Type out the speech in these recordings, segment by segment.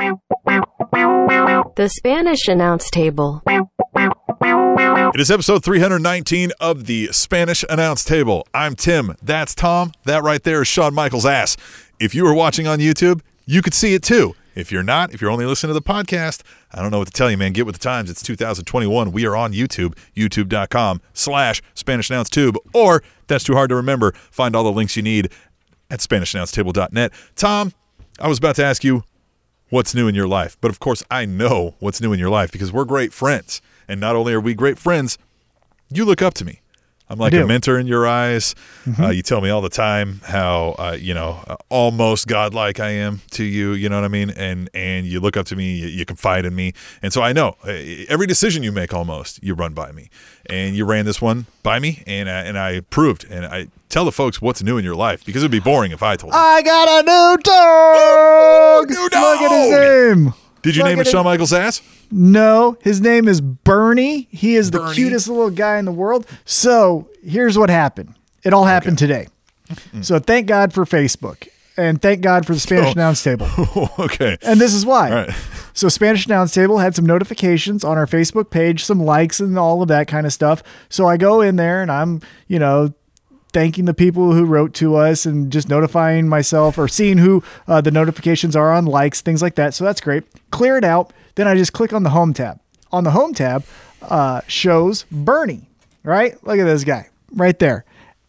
The Spanish Announce Table. It is episode 319 of the Spanish Announce Table. I'm Tim. That's Tom. That right there is Shawn Michaels' ass. If you were watching on YouTube, you could see it too. If you're not, if you're only listening to the podcast, I don't know what to tell you, man. Get with the times. It's 2021. We are on YouTube, youtube.com slash Spanish Announce Tube. Or, if that's too hard to remember, find all the links you need at SpanishAnnounceTable.net. Tom, I was about to ask you what's new in your life. But of course, I know what's new in your life because we're great friends. And not only are we great friends, you look up to me. I'm like a mentor in your eyes. Uh, you tell me all the time how uh, you know uh, almost godlike I am to you. You know what I mean? And and you look up to me. You, you confide in me. And so I know uh, every decision you make, almost you run by me. And you ran this one by me, and I, and I approved. And I tell the folks what's new in your life because it'd be boring if I told them. I got a new dog. New Look at his name. Did you Look name it Shawn Michaels' ass? No, his name is Bernie. He is the cutest little guy in the world. So here's what happened. It all happened today. So thank God for Facebook and thank God for the Spanish Oh. Announce Table. okay. And this is why. All right. So Spanish Announce Table had some notifications on our Facebook page, some likes and all of that kind of stuff. So I go in there and I'm, you know, thanking the people who wrote to us and just notifying myself or seeing who uh, the notifications are on likes, things like that. So that's great. Clear it out. Then I just click on the home tab. On the home tab uh, shows Bernie, right? Look at this guy right there.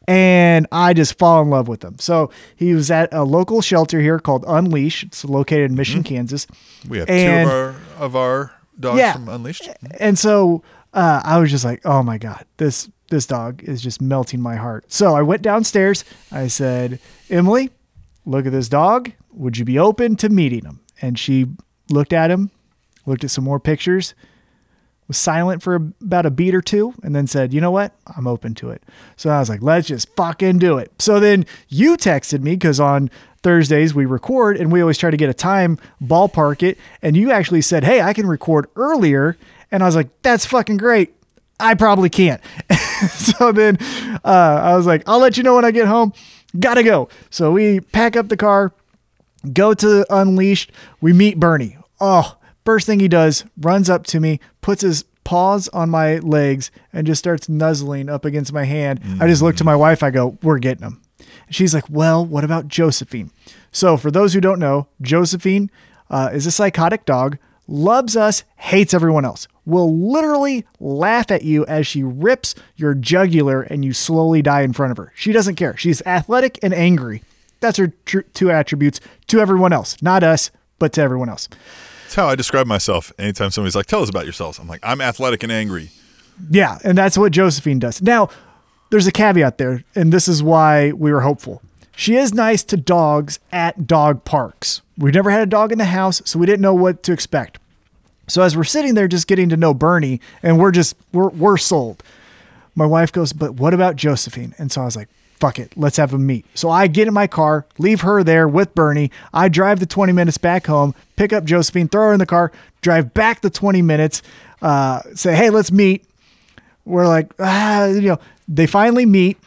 And I just fall in love with him. So he was at a local shelter here called Unleash. It's located in Mission, Kansas. We have And- two of our of our dogs Yeah. from Unleashed. And so uh, I was just like, oh my God, this this dog is just melting my heart. So I went downstairs. I said, Emily, look at this dog. Would you be open to meeting him? And she looked at him, looked at some more pictures, was silent for about a beat or two, and then said, you know what? I'm open to it. So I was like, let's just fucking do it. So then you texted me because on Thursdays we record and we always try to get a time, ballpark it. And you actually said, hey, I can record earlier. And I was like, that's fucking great. I probably can't. so then uh, I was like, I'll let you know when I get home. Gotta go. So we pack up the car, go to Unleashed. We meet Bernie. Oh, first thing he does, runs up to me, puts his paws on my legs, and just starts nuzzling up against my hand. I just look to my wife. I go, We're getting him. And she's like, Well, what about Josephine? So, for those who don't know, Josephine uh, is a psychotic dog, loves us, hates everyone else, will literally laugh at you as she rips your jugular and you slowly die in front of her. She doesn't care. She's athletic and angry. That's her tr- two attributes to everyone else, not us, but to everyone else. That's how I describe myself. Anytime somebody's like, "Tell us about yourselves," I'm like, "I'm athletic and angry." Yeah, and that's what Josephine does. Now, there's a caveat there, and this is why we were hopeful. She is nice to dogs at dog parks. We've never had a dog in the house, so we didn't know what to expect. So as we're sitting there just getting to know Bernie, and we're just we're we're sold. My wife goes, "But what about Josephine?" And so I was like, "Fuck it, let's have a meet." So I get in my car, leave her there with Bernie. I drive the 20 minutes back home, pick up Josephine, throw her in the car, drive back the 20 minutes, uh, say, "Hey, let's meet." we're like, ah, you know, they finally meet.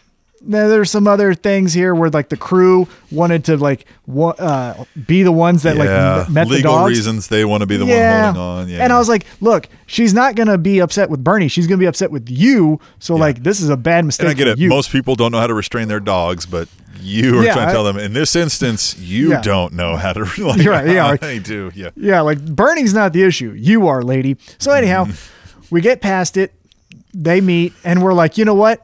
There's some other things here where like the crew wanted to like wa- uh, be the ones that like yeah, m- met the legal dogs. reasons they want to be the one holding on. Yeah, And I was like, look, she's not gonna be upset with Bernie. She's gonna be upset with you. So like, this is a bad mistake. and I get it. You. Most people don't know how to restrain their dogs, but you are Yeah, trying to tell them. In this instance, you Yeah. don't know how to. Like, You're right, yeah, like- I do. Yeah. Yeah, like Bernie's not the issue. You are, lady. So anyhow, we get past it. They meet, and we're like, you know what?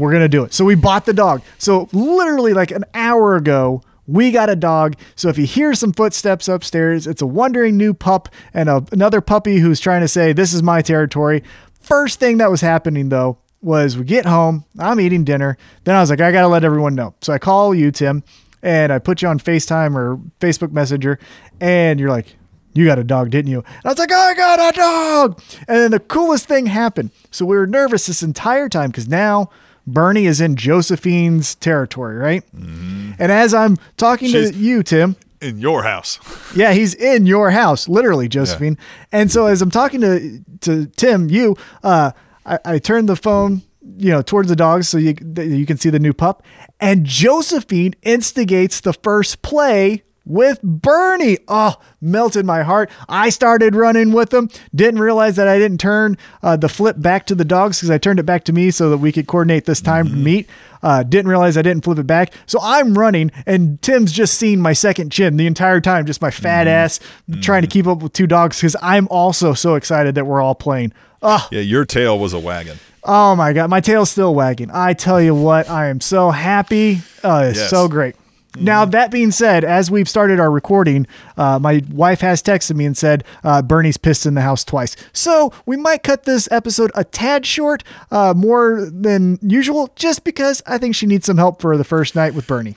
We're gonna do it. So we bought the dog. So literally, like an hour ago, we got a dog. So if you hear some footsteps upstairs, it's a wandering new pup and a, another puppy who's trying to say, "This is my territory." First thing that was happening though was we get home. I'm eating dinner. Then I was like, I gotta let everyone know. So I call you, Tim, and I put you on FaceTime or Facebook Messenger, and you're like, you got a dog, didn't you? And I was like, I got a dog. And then the coolest thing happened. So we were nervous this entire time because now Bernie is in Josephine's territory, right? And as I'm talking She's- to you, Tim, In your house. yeah, he's in your house, literally, Josephine. And so as I'm talking to to Tim, you, uh, I, I turned the phone, you know, towards the dogs so you you can see the new pup. And Josephine instigates the first play with Bernie. Oh, melted my heart. I started running with them. Didn't realize that I didn't turn uh, the flip back to the dogs because I turned it back to me so that we could coordinate this time to mm-hmm. meet. Uh, didn't realize I didn't flip it back. So I'm running, and Tim's just seen my second chin the entire time, just my fat mm-hmm. ass trying to mm-hmm. keep up with two dogs because I'm also so excited that we're all playing. Oh, Yeah, your tail was a wagon. oh my God. My tail's still wagging. I tell you what, I am so happy. Uh, oh, it's Yes. so great. Now, that being said, as we've started our recording, uh, my wife has texted me and said uh, Bernie's pissed in the house twice. So we might cut this episode a tad short, uh, more than usual, just because I think she needs some help for the first night with Bernie.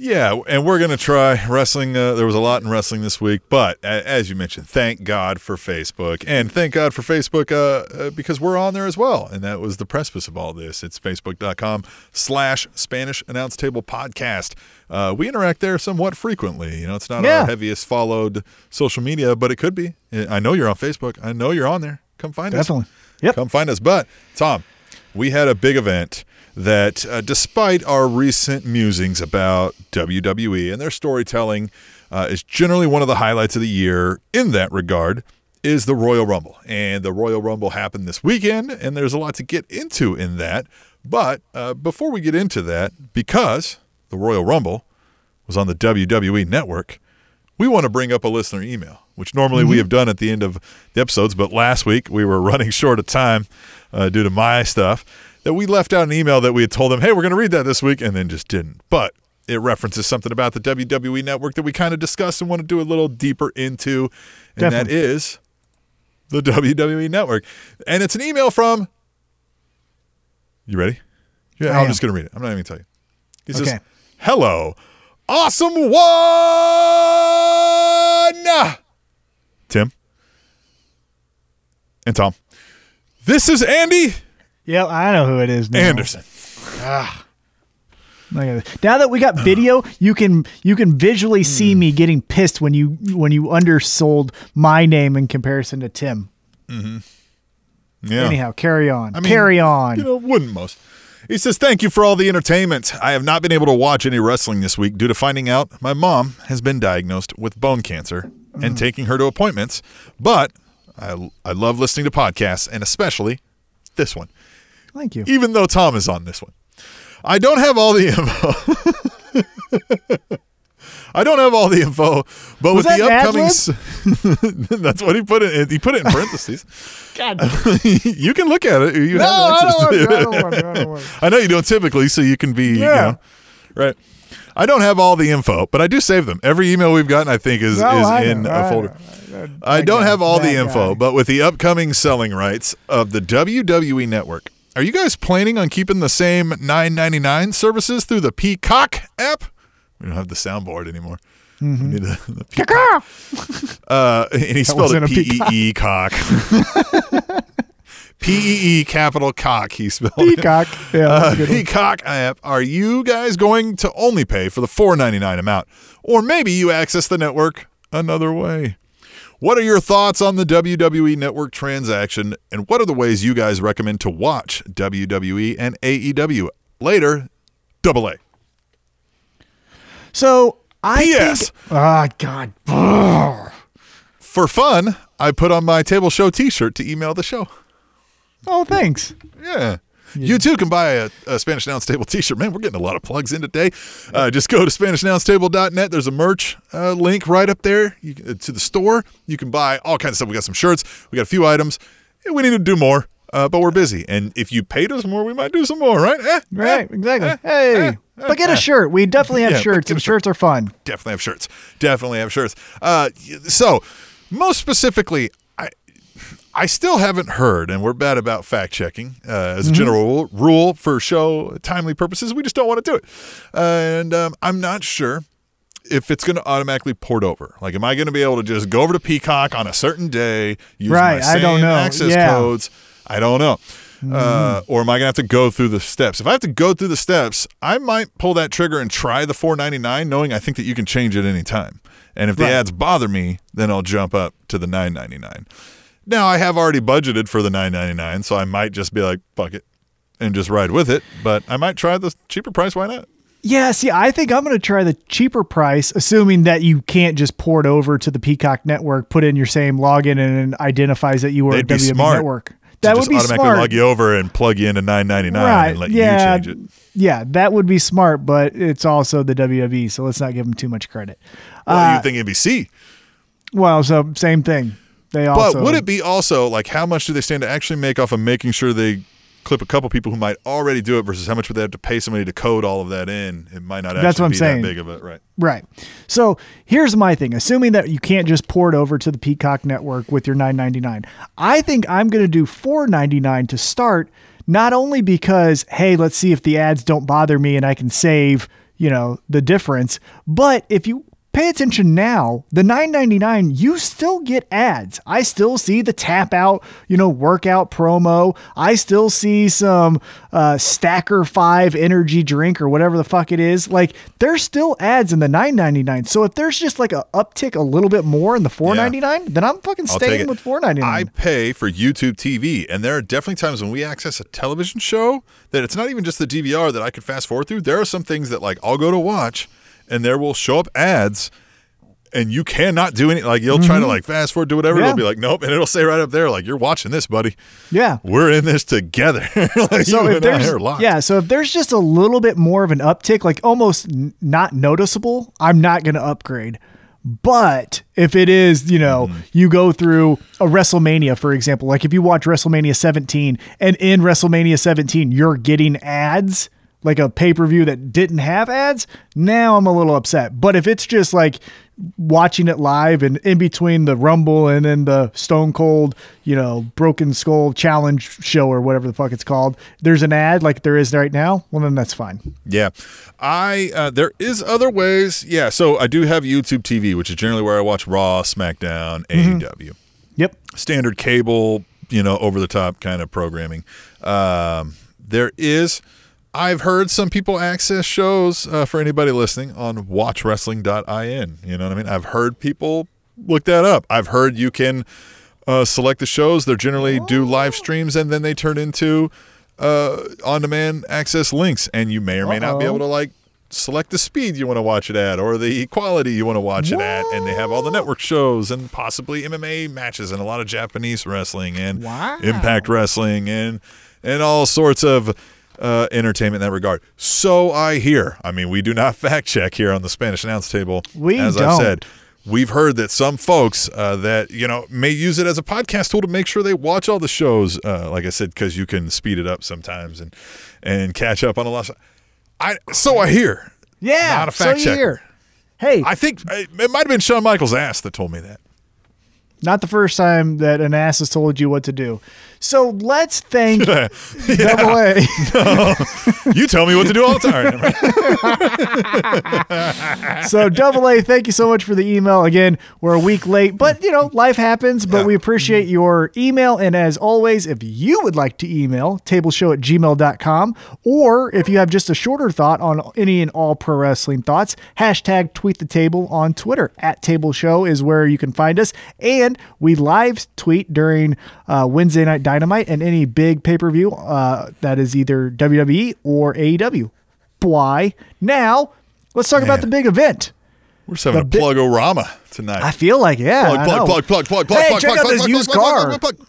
Yeah, and we're going to try wrestling. Uh, there was a lot in wrestling this week, but a- as you mentioned, thank God for Facebook. And thank God for Facebook uh, uh, because we're on there as well. And that was the precipice of all this. It's facebook.com slash Spanish Announce Table Podcast. Uh, we interact there somewhat frequently. You know, it's not Yeah. our heaviest followed social media, but it could be. I know you're on Facebook. I know you're on there. Come find us. Definitely. Yep. Come find us. But, Tom, we had a big event that, uh, despite our recent musings about WWE and their storytelling, uh, is generally one of the highlights of the year in that regard. Is the Royal Rumble. And the Royal Rumble happened this weekend, and there's a lot to get into in that. But uh, before we get into that, because the Royal Rumble was on the WWE network, we want to bring up a listener email, which normally we have done at the end of the episodes, but last week we were running short of time uh, due to my stuff. That we left out an email that we had told them, hey, we're going to read that this week, and then just didn't. But it references something about the WWE network that we kind of discussed and want to do a little deeper into, and that Definitely. is the WWE network. And it's an email from. You ready? Yeah, I'm just going to read it. I'm not even going to tell you. He says, Hello, awesome one. Tim and Tom. This is Andy Yeah, I know who it is now. Anderson. This. Now that we got video, you can you can visually see Hmm. me getting pissed when you when you undersold my name in comparison to Tim. Mm-hmm. Yeah. Anyhow, carry on. I mean, carry on. You know, wouldn't most. He says, Thank you for all the entertainment. I have not been able to watch any wrestling this week due to finding out my mom has been diagnosed with bone cancer and taking her to appointments. But I, I love listening to podcasts and especially this one, Thank you. even though Tom is on this one. I don't have all the info. I don't have all the info, but Was with the upcoming, s- that's what he put in. He put it in parentheses. God. you can look at it. You No, have I access don't to it. I don't want to. I don't want to. I know you don't typically, so you can be, you know, right. I don't have all the info, but I do save them. Every email we've gotten, I think, is, No, is I in know, a I folder. know. I That don't guy, have all the info, guy. but with the upcoming selling rights of the WWE network, are you guys planning on keeping the same 9.99 services through the Peacock app? We don't have the soundboard anymore. Mm-hmm. We need the, the Peacock. Uh, and he spelled it a P E E cock. P E E capital cock. He spelled it. Peacock. Yeah, Uh, that's a good one. Peacock app. Are you guys going to only pay for the four ninety nine amount, or maybe you access the network another way? What are your thoughts on the WWE network transaction, and what are the ways you guys recommend to watch WWE and AEW later? Double A. So I P.S. think. Ah, God. For fun, I put on my table show T-shirt to email the show. Oh, thanks. Yeah. You too can buy a, a Spanish Announce Table t-shirt. Man, we're getting a lot of plugs in today. Uh, just go to SpanishAnnounceTable.net. There's a merch uh, link right up there you uh, to the store. You can buy all kinds of stuff. We got some shirts. We got a few items. We need to do more, uh, but we're busy. And if you paid us more, we might do some more, right? Eh, Right, eh, exactly. eh, hey, eh, but get eh. a shirt. We definitely have Yeah, shirts, and shirt. shirts are fun. definitely have shirts. Definitely have shirts. Uh, so, most specifically, I I still haven't heard, and we're bad about fact checking uh, as a general rule for show timely purposes. We just don't want to do it, and um, I'm not sure if it's going to automatically port over. Like, am I going to be able to just go over to Peacock on a certain day, use Right, my I same don't know. access Yeah. codes? I don't know. Uh, or am I gonna have to go through the steps? If I have to go through the steps, I might pull that trigger and try the 4.99, knowing I think that you can change it any time. And if the Right. ads bother me, then I'll jump up to the 9.99. Now I have already budgeted for the 9.99, so I might just be like, "Fuck it," and just ride with it. But I might try the cheaper price. Why not? Yeah, see, I think I'm going to try the cheaper price, assuming that you can't just port over to the Peacock network, put in your same login, and it identifies that you were They'd a smart network. That would just be automatically smart. log you over and plug you into 9.99 right? and let yeah, you change it. yeah, that would be smart, but it's also the WWE, so let's not give them too much credit. Well, Uh, you think NBC? Well, so same thing. They But would it be also like how much do they stand to actually make off of making sure they clip a couple people who might already do it versus how much would they have to pay somebody to code all of that in? It might not actually That's what I'm be saying. that big of a right. Right. So here's my thing. Assuming that you can't just port over to the Peacock network with your 9.99, I think I'm going to do 4.99 to start. Not only because hey, let's see if the ads don't bother me and I can save you know the difference, but if you pay attention now, the 9.99 you still get ads. I still see the tap out, you know, workout promo. I still see some uh, Stacker 5 energy drink or whatever the fuck it is. Like there's still ads in the 9.99. So if there's just like a uptick a little bit more in the 4.99, then I'm fucking I'll staying with 4.99. I pay for YouTube TV, and there are definitely times when we access a television show that it's not even just the DVR that I can fast forward through. There are some things that like I'll go to watch, and there will show up ads, and you cannot do any. Like you'll try to like fast forward, do whatever. Mm-hmm. Yeah. It'll be like nope, and it'll say right up there like you're watching this, buddy. yeah. We're in this together. like So if there's yeah, so if there's just a little bit more of an uptick, like almost n- not noticeable, I'm not going to upgrade. But if it is, you know, Mm-hmm. you go through a WrestleMania, for example, like if you watch WrestleMania 17 and in WrestleMania 17 you're getting ads, like a pay per view that didn't have ads, now I'm a little upset. But if it's just like watching it live and in between the Rumble and then the Stone Cold, you know, Broken Skull Challenge show or whatever the fuck it's called, there's an ad like there is right now, well, then that's fine. Yeah, I uh, there is other ways. Yeah, so I do have YouTube TV, which is generally where I watch Raw, SmackDown, Mm-hmm. AEW, Yep. standard cable, you know, over the top kind of programming. Um, there is. I've heard some people access shows uh, for anybody listening on watchwrestling.in. You know what I mean? I've heard people look that up. I've heard you can uh, select the shows. They generally do live streams and then they turn into uh, on demand access links. And you may or may not be able to like select the speed you want to watch it at or the quality you want to watch it at. And they have all the network shows and possibly MMA matches and a lot of Japanese wrestling and Wow. Impact Wrestling and and all sorts of uh, entertainment in that regard. So I hear. I mean, we do not fact check here on the Spanish announce table. We as I've don't. said, we've heard that some folks uh, that you know may use it as a podcast tool to make sure they watch all the shows. Uh, like I said, because you can speed it up sometimes and and catch up on a lot. Of, I so I hear. Yeah. not a fact so here. Hey, I think it might have been Shawn Michaels' ass that told me that. not the first time that an ass has told you what to do. So let's thank Double A. You tell me what to do all the time. So double A, thank you so much for the email. Again, we're a week late, but you know, life happens, but Yeah. we appreciate your email. And as always, if you would like to email, tableshow at gmail.com, or if you have just a shorter thought on any and all pro wrestling thoughts, hashtag tweet the table on Twitter at table show is where you can find us. And we live tweet during uh, Wednesday night dynamite and any big pay-per-view uh, that is either WWE or AEW. Why? Now, let's talk about the big event. We're just having The a plug orama tonight. I feel like yeah. plug, plug, plug, plug, plug, plug, Hey, plug, check plug, out plug, this plug, used plug, plug, car. plug, plug,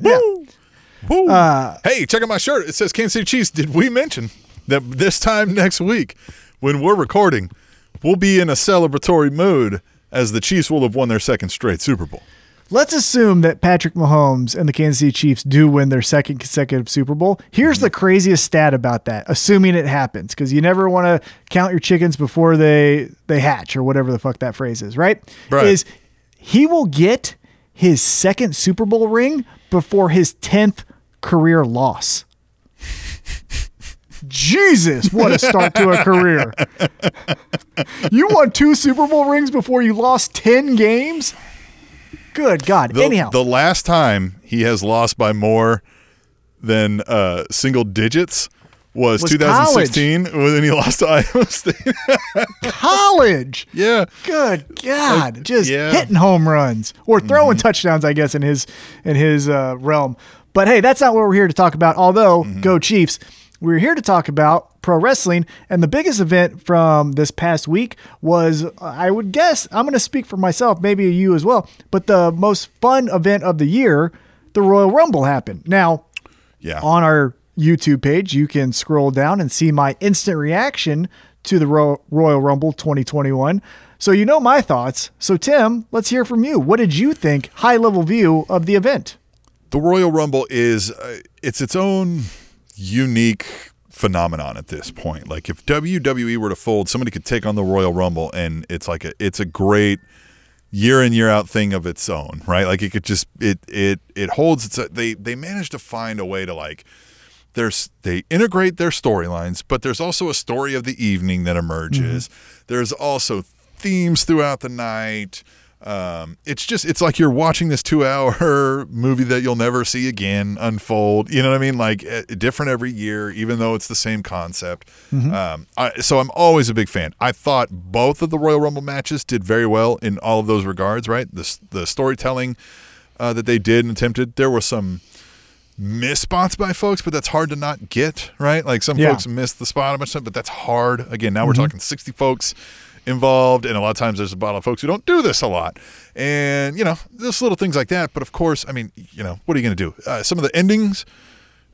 plug. Yeah. Woo. Uh, hey, check out my shirt. It says Kansas City Chiefs. Did we mention that this time next week, when we're recording, we'll be in a celebratory mood as the Chiefs will have won their second straight Super Bowl? Let's assume that Patrick Mahomes and the Kansas City Chiefs do win their second consecutive Super Bowl. Here's the craziest stat about that, assuming it happens, because you never want to count your chickens before they they hatch or whatever the fuck that phrase is, right? Right. Is he will get his second Super Bowl ring before his 10th career loss. Jesus, what a start to a career. You won two Super Bowl rings before you lost 10 games? Good God. The, Anyhow. the last time he has lost by more than uh, single digits was, Was 2016 when he lost to Iowa State. college. yeah. Good God, just yeah. hitting home runs or throwing touchdowns, I guess, in his in his uh, realm. But hey, that's not what we're here to talk about. Although, go Chiefs! We're here to talk about pro wrestling, and the biggest event from this past week was, I would guess, I'm going to speak for myself, maybe you as well, but the most fun event of the year, the Royal Rumble happened. Now, Yeah. on our YouTube page, you can scroll down and see my instant reaction to the Ro- Royal Rumble 2021. So you know my thoughts. So Tim, let's hear from you. What did you think? High level view of the event. the Royal Rumble is uh, it's its own unique phenomenon at this point. Like if WWE were to fold, somebody could take on the Royal Rumble and it's like a it's a great year in year out thing of its own, right? Like it could just it it it holds its a, they they managed to find a way to like there's they integrate their storylines, but there's also a story of the evening that emerges. Mm-hmm. There's also themes throughout the night. Um, it's just it's like you're watching this two hour movie that you'll never see again unfold. You know what I mean? Like eh, different every year, even though it's the same concept. Um, I, so I'm always a big fan. I thought both of the Royal Rumble matches did very well in all of those regards. Right, The the storytelling uh, that they did and attempted. There were some miss spots by folks, but that's hard to not get, right? Like some Yeah. folks missed the spot a bunch but that's hard. Again, now we're talking 60 folks involved, and a lot of times there's a lot of folks who don't do this a lot. And, you know, just little things like that. But of course, I mean, you know, what are you going to do? Uh, some of the endings,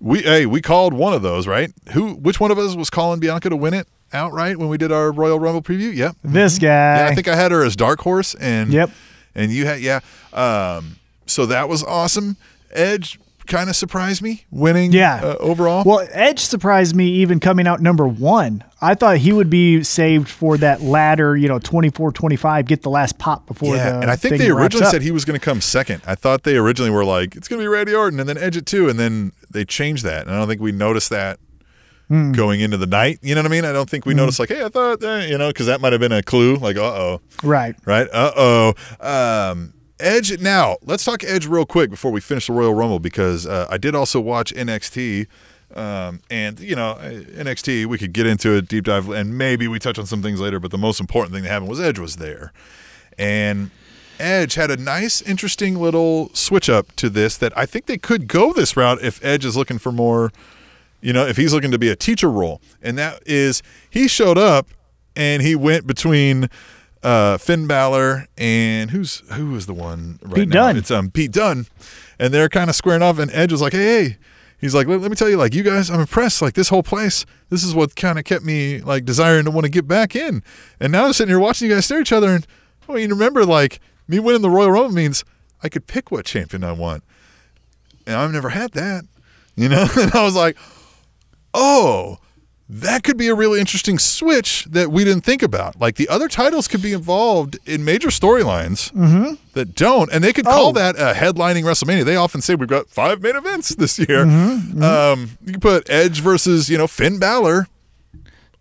we, hey, we called one of those, right? Who, which one of us was calling Bianca to win it outright when we did our Royal Rumble preview? Yep. This guy. Yeah, I think I had her as dark horse, and Yep. and you had yeah. Um, so that was awesome. Edge kind of surprised me winning. Yeah. uh, overall. Well, Edge surprised me even coming out number one. I thought he would be saved for that ladder, you know, 24 25, get the last pop before yeah, the. and I think they originally said he was going to come second. I thought they originally were like, it's going to be Randy Orton and then Edge at two, and then they changed that. And I don't think we noticed that Hmm. going into the night. You know what I mean? I don't think we noticed like, hey, I thought, eh, you know, because that might have been a clue. Like, uh oh, Right. right? Uh oh. Um, Edge. Now let's talk Edge real quick before we finish the Royal Rumble because uh, I did also watch NXT. Um, and you know uh, NXT, we could get into a deep dive, and maybe we touch on some things later. But the most important thing that happened was Edge was there, and Edge had a nice, interesting little switch up to this that I think they could go this route if Edge is looking for more you know, if he's looking to be a teacher role. And that is, he showed up and he went between uh, Finn Balor and who's who was the one right Pete now? Dunne. It's um Pete Dunne, and they're kind of squaring off. And Edge was like, "Hey, hey." He's like, let, let me tell you, like, you guys, I'm impressed. Like, this whole place, this is what kind of kept me, like, desiring to want to get back in. And now I'm sitting here watching you guys stare at each other. And, oh, you remember, like, me winning the Royal Rumble means I could pick what champion I want. And I've never had that, you know? And I was like, oh, that could be a really interesting switch that we didn't think about. Like the other titles could be involved in major storylines that don't, and they could call Oh. that a headlining WrestleMania. They often say we've got five main events this year. Mm-hmm. Um, you can put Edge versus you know Finn Balor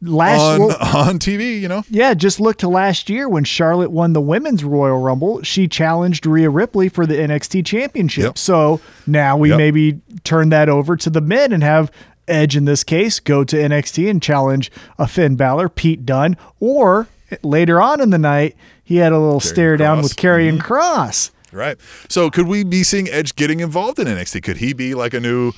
Last on well, on TV. You know, Yeah, just look to last year when Charlotte won the women's Royal Rumble. She challenged Rhea Ripley for the NXT Championship. Yep. So now we Yep. maybe turn that over to the men and have Edge in this case go to NXT and challenge a Finn Balor, Pete Dunne, or later on in the night he had a little stare down with Karrion Cross. right? So could we be seeing Edge getting involved in NXT? Could he be like a new,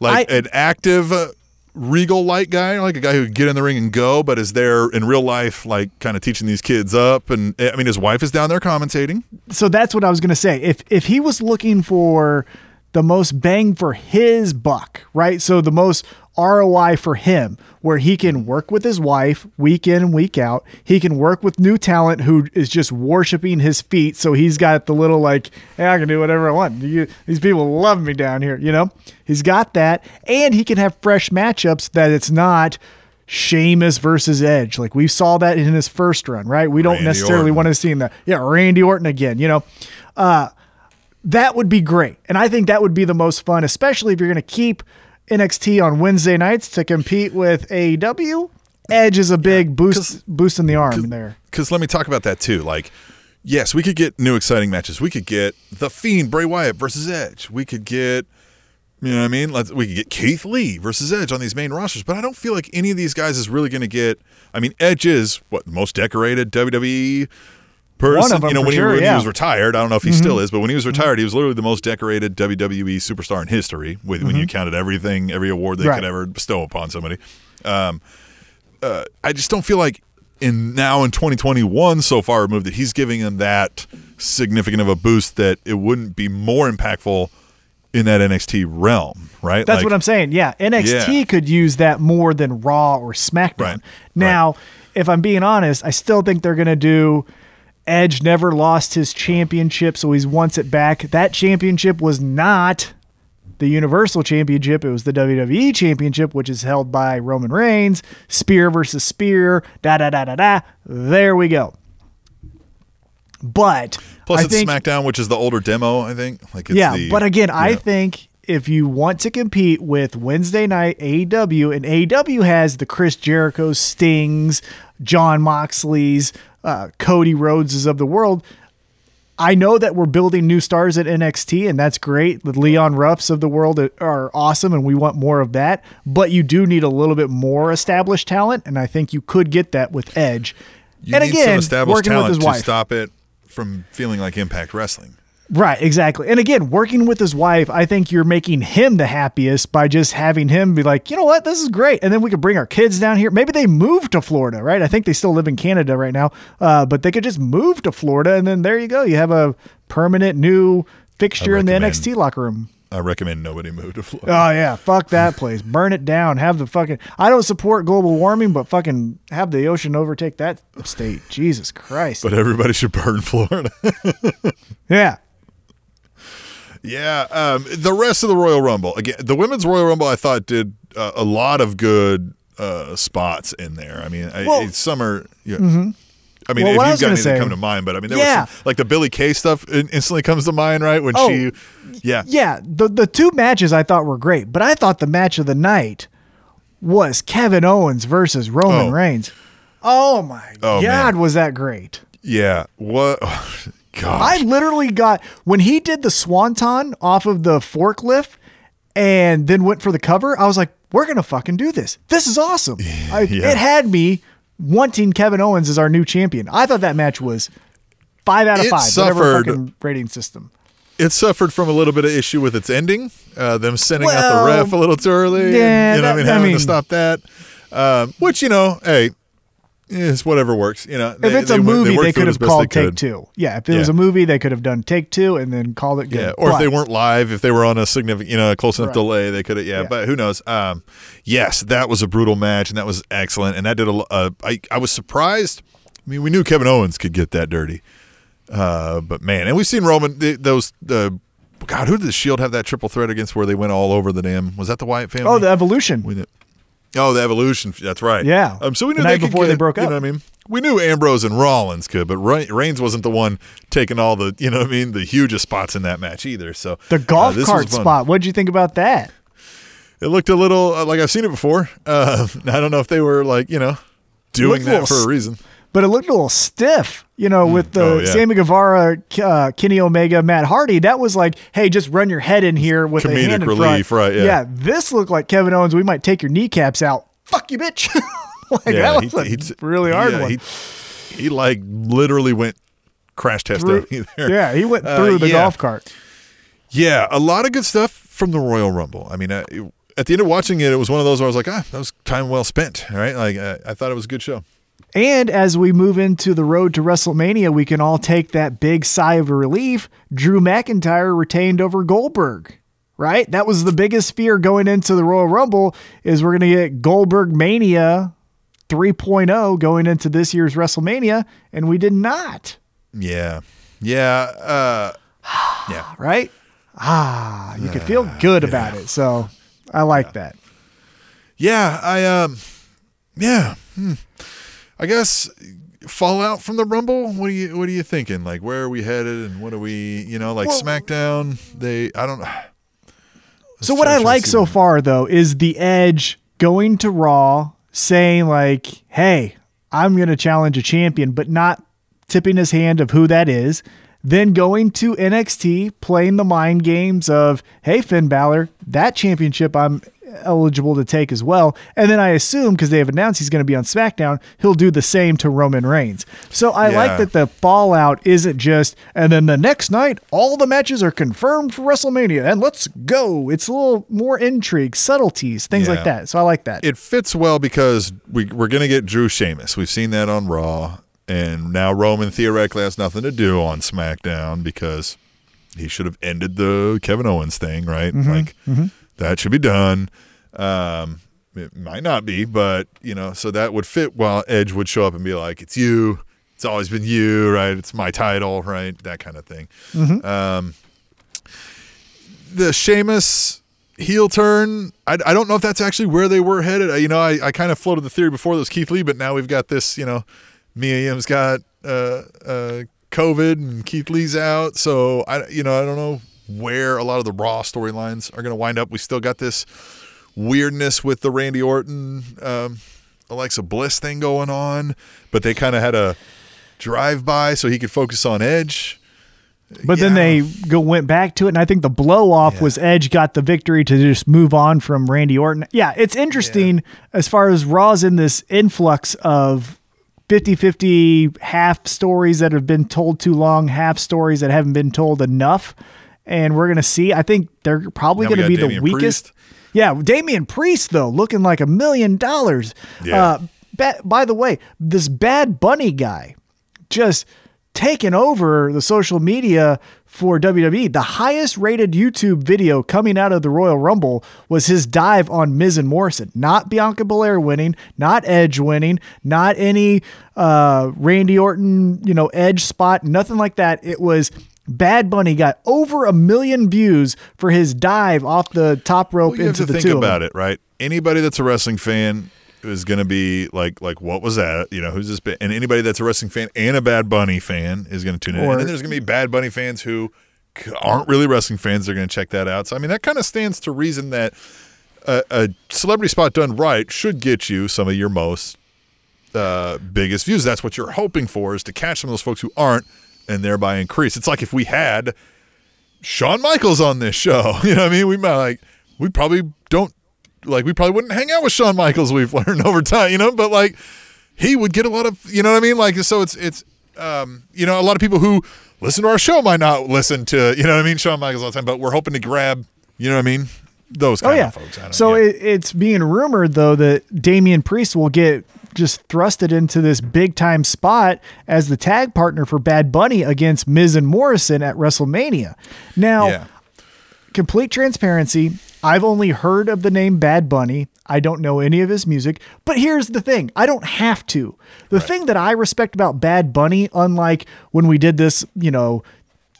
like I- an active? Uh, Regal like guy, like a guy who could get in the ring and go, but is there in real life, like kind of teaching these kids up. And I mean, his wife is down there commentating. so that's what I was going to say. If if he was looking for the most bang for his buck, right? So the most ROI for him, where he can work with his wife week in and week out. He can work with new talent who is just worshiping his feet. So he's got the little like, hey, I can do whatever I want. You, these people love me down here, you know. He's got that, and he can have fresh matchups that it's not. Sheamus versus Edge, like we saw that in his first run, right? We don't Randy necessarily Orton. want to see that. Yeah, Randy Orton again, you know. Uh, that would be great. And I think that would be the most fun, especially if you're going to keep NXT on Wednesday nights to compete with AEW. Edge is a big boost boost in the arm there. Because let me talk about that too. Like, yes, we could get new exciting matches. We could get the Fiend Bray Wyatt versus Edge. We could get, you know what I mean? Let's we could get Keith Lee versus Edge on these main rosters. But I don't feel like any of these guys is really going to get. I mean, Edge is what the most decorated WWE person. One of them you know, when, sure, he, when yeah. he was retired, I don't know if he still is, but when he was retired, he was literally the most decorated WWE superstar in history. With when you counted everything, every award they Right. could ever bestow upon somebody. Um, uh, I just don't feel like in now in 2021 so far removed that he's giving him that significant of a boost that it wouldn't be more impactful in that NXT realm, right? That's Like- what I'm saying. Yeah, NXT Yeah. could use that more than Raw or SmackDown. Right. Now, if I'm being honest, I still think they're going to do Edge never lost his championship, so he's wants it back. That championship was not the Universal Championship. It was the WWE Championship, which is held by Roman Reigns. Spear versus Spear. Da da da da da. There we go. But Plus, I it's think, SmackDown, which is the older demo. I think. Like, it's yeah, the- but again, I think if you want to compete with Wednesday night AEW, and AEW has the Chris Jericho Stings, Jon Moxley's, uh, Cody Rhodeses of the world. I know that we're building new stars at NXT, and that's great. The Leon Ruffs of the world are awesome, and we want more of that. But you do need a little bit more established talent, and I think you could get that with Edge. You and need again, some established working with talent his to wife. stop it from feeling like Impact Wrestling. Right, exactly. And again, working with his wife, I think you're making him the happiest by just having him be like, you know what, this is great. And then we could bring our kids down here. Maybe they move to Florida, right? I think they still live in Canada right now, uh, but they could just move to Florida. And then there you go. You have a permanent new fixture in the NXT locker room. I recommend nobody move to Florida. Oh yeah, fuck that place. Burn it down. Have the fucking. I don't support global warming, but fucking have the ocean overtake that state. Jesus Christ. but everybody should burn Florida. yeah. Yeah. Um, the rest of the Royal Rumble again. The women's Royal Rumble, I thought did uh, a lot of good uh, spots in there. I mean, I, Well- it's summer. Yeah. I mean, Well, if you've got anything say- come to mind, but I mean, there Yeah. was some, like the Billie Kay stuff instantly comes to mind, right? When Oh, she, yeah, Yeah, the the two matches I thought were great, but I thought the match of the night was Kevin Owens versus Roman Oh. Reigns. Oh my Oh, god, man. was that great? yeah. What? God, I literally got when he did the swanton off of the forklift and then went for the cover. I was like, "We're gonna fucking do this. This is awesome." I, Yeah. It had me wanting Kevin Owens as our new champion. I thought that match was five out of It five, whatever suffered- fucking rating system. it suffered from a little bit of issue with its ending. Uh, them sending out the ref a little too early. and, yeah, you know, what I that- mean, I having mean- to stop that. Um, which you know, hey, is whatever works. You know, If it's a went- movie, worked they could have called they take could. two. Yeah, if it was a movie, they could have done take two and then called it good. Yeah, or if they weren't live, if they were on a significant, you know, close enough Right. delay, they could have. Yeah, Yeah. but who knows? Um, yes, that was a brutal match, and that was excellent, and that did a. Uh, I I was surprised. I mean, we knew Kevin Owens could get that dirty, uh, but man, and we've seen Roman the, those. Uh, God, who did the Shield have that triple threat against where they went all over the damn? Was that the Wyatt family? oh, the evolution. We knew. Oh, the evolution. That's right. Yeah. Um. So we knew The they before they broke broke You know what I mean? We knew Ambrose and Rollins could, but Re- Reigns wasn't the one taking all the, you know what I mean, the hugest spots in that match either. So the uh, golf this cart spot. What'd you think about that? It looked a little uh, like I've seen it before. Uh, I don't know if they were like, you know, doing that for a reason. But it looked a little stiff, you know, with the Oh, yeah. Sammy Guevara, uh, Kenny Omega, Matt Hardy. That was like, hey, just run your head in here with a Comedic hand in relief, front. right, yeah. this looked like Kevin Owens. We might take your kneecaps out. Fuck you, bitch. like Yeah, that was a he- he- really hard yeah, one. He, he like literally went crash test Through- yeah, he went Uh, through the yeah. golf cart. Yeah, a lot of good stuff from the Royal Rumble. I mean, uh, at the end of watching it, it was one of those where I was like, ah, that was time well spent. Right? Like, uh, I thought it was a good show. And as we move into the road to WrestleMania, we can all take that big sigh of relief. Drew McIntyre retained over Goldberg, right? That was the biggest fear going into the Royal Rumble is we're going to get Goldberg Mania 3.0 going into this year's WrestleMania, and we did not, Yeah, yeah, uh, yeah. right? Ah, you could feel good about it. So I like that. Yeah, I um, yeah. Hmm. I guess fallout from the Rumble. What are you What are you thinking? Like, where are we headed, and what are we? You know, like Well- SmackDown. They, I don't. So what I like so far though is the Edge going to Raw saying like, "Hey, I'm going to challenge a champion," but not tipping his hand of who that is. Then going to NXT, playing the mind games of, "Hey, Finn Balor, that championship I'm eligible to take as well. And then I assume because they have announced he's going to be on SmackDown, he'll do the same to Roman Reigns. So I Yeah. like that the fallout isn't just, and then the next night, all the matches are confirmed for WrestleMania and let's go. It's a little more intrigue, subtleties, things Yeah. like that. So I like that. it fits well because we, we're going to get Drew Sheamus. We've seen that on Raw, and now Roman theoretically has nothing to do on SmackDown because he should have ended the Kevin Owens thing, right? Mm-hmm. Like mm-hmm. That should be done. Um, it might not be, but you know, so that would fit. While Edge would show up and be like, "It's you. It's always been you, right? It's my title, right? That kind of thing." Um, the Sheamus heel turn, I, I don't know if that's actually where they were headed. You know, I, I kind of floated the theory before that was Keith Lee, but now we've got this, you know, Mia Yim's got uh, uh, COVID and Keith Lee's out. So, I, you know, I don't know where a lot of the Raw storylines are going to wind up. We still got this weirdness with the Randy Orton, um, Alexa Bliss thing going on, but they kind of had a drive by so he could focus on Edge. But then they go went back to it, and I think the blow off Yeah. was Edge got the victory to just move on from Randy Orton. Yeah, it's interesting as far as Raw's in this influx of 50-50 half stories that have been told too long, half stories that haven't been told enough. And we're gonna see. I think they're probably Now gonna be the weakest. Priest. Yeah, Damian Priest though, looking like a million dollars. Yeah. Uh, ba- by the way, this Bad Bunny guy just taking over the social media for WWE. The highest rated YouTube video coming out of the Royal Rumble was his dive on Miz and Morrison. Not Bianca Belair winning, not Edge winning, not any uh, Randy Orton, you know, Edge spot, nothing like that. It was Bad Bunny got over a million views for his dive off the top rope Well, into to the think two. about it, right? Anybody that's a wrestling fan is going to be like, like, what was that? You know, who's this? And anybody that's a wrestling fan and a Bad Bunny fan is going to tune in. Or- and then there's going to be Bad Bunny fans who aren't really wrestling fans. They're going to check that out. So I mean, that kind of stands to reason that a, a celebrity spot done right should get you some of your most uh, biggest views. That's what you're hoping for is to catch some of those folks who aren't and thereby increase. It's like if we had Shawn Michaels on this show. You know what I mean? We might like we probably don't like we probably wouldn't hang out with Shawn Michaels we've learned over time, you know, but like he would get a lot of you know what I mean? Like so it's it's um you know, a lot of people who listen to our show might not listen to, you know what I mean, Shawn Michaels all the time, but we're hoping to grab, you know what I mean? Those Oh yeah. of folks. I don't, So yeah. it, it's being rumored though that Damian Priest will get just thrusted into this big time spot as the tag partner for Bad Bunny against Miz and Morrison at WrestleMania. Now, yeah. complete transparency, I've only heard of the name Bad Bunny. I don't know any of his music, but here's the thing I don't have to. The thing that I respect about Bad Bunny, unlike when we did this, you know,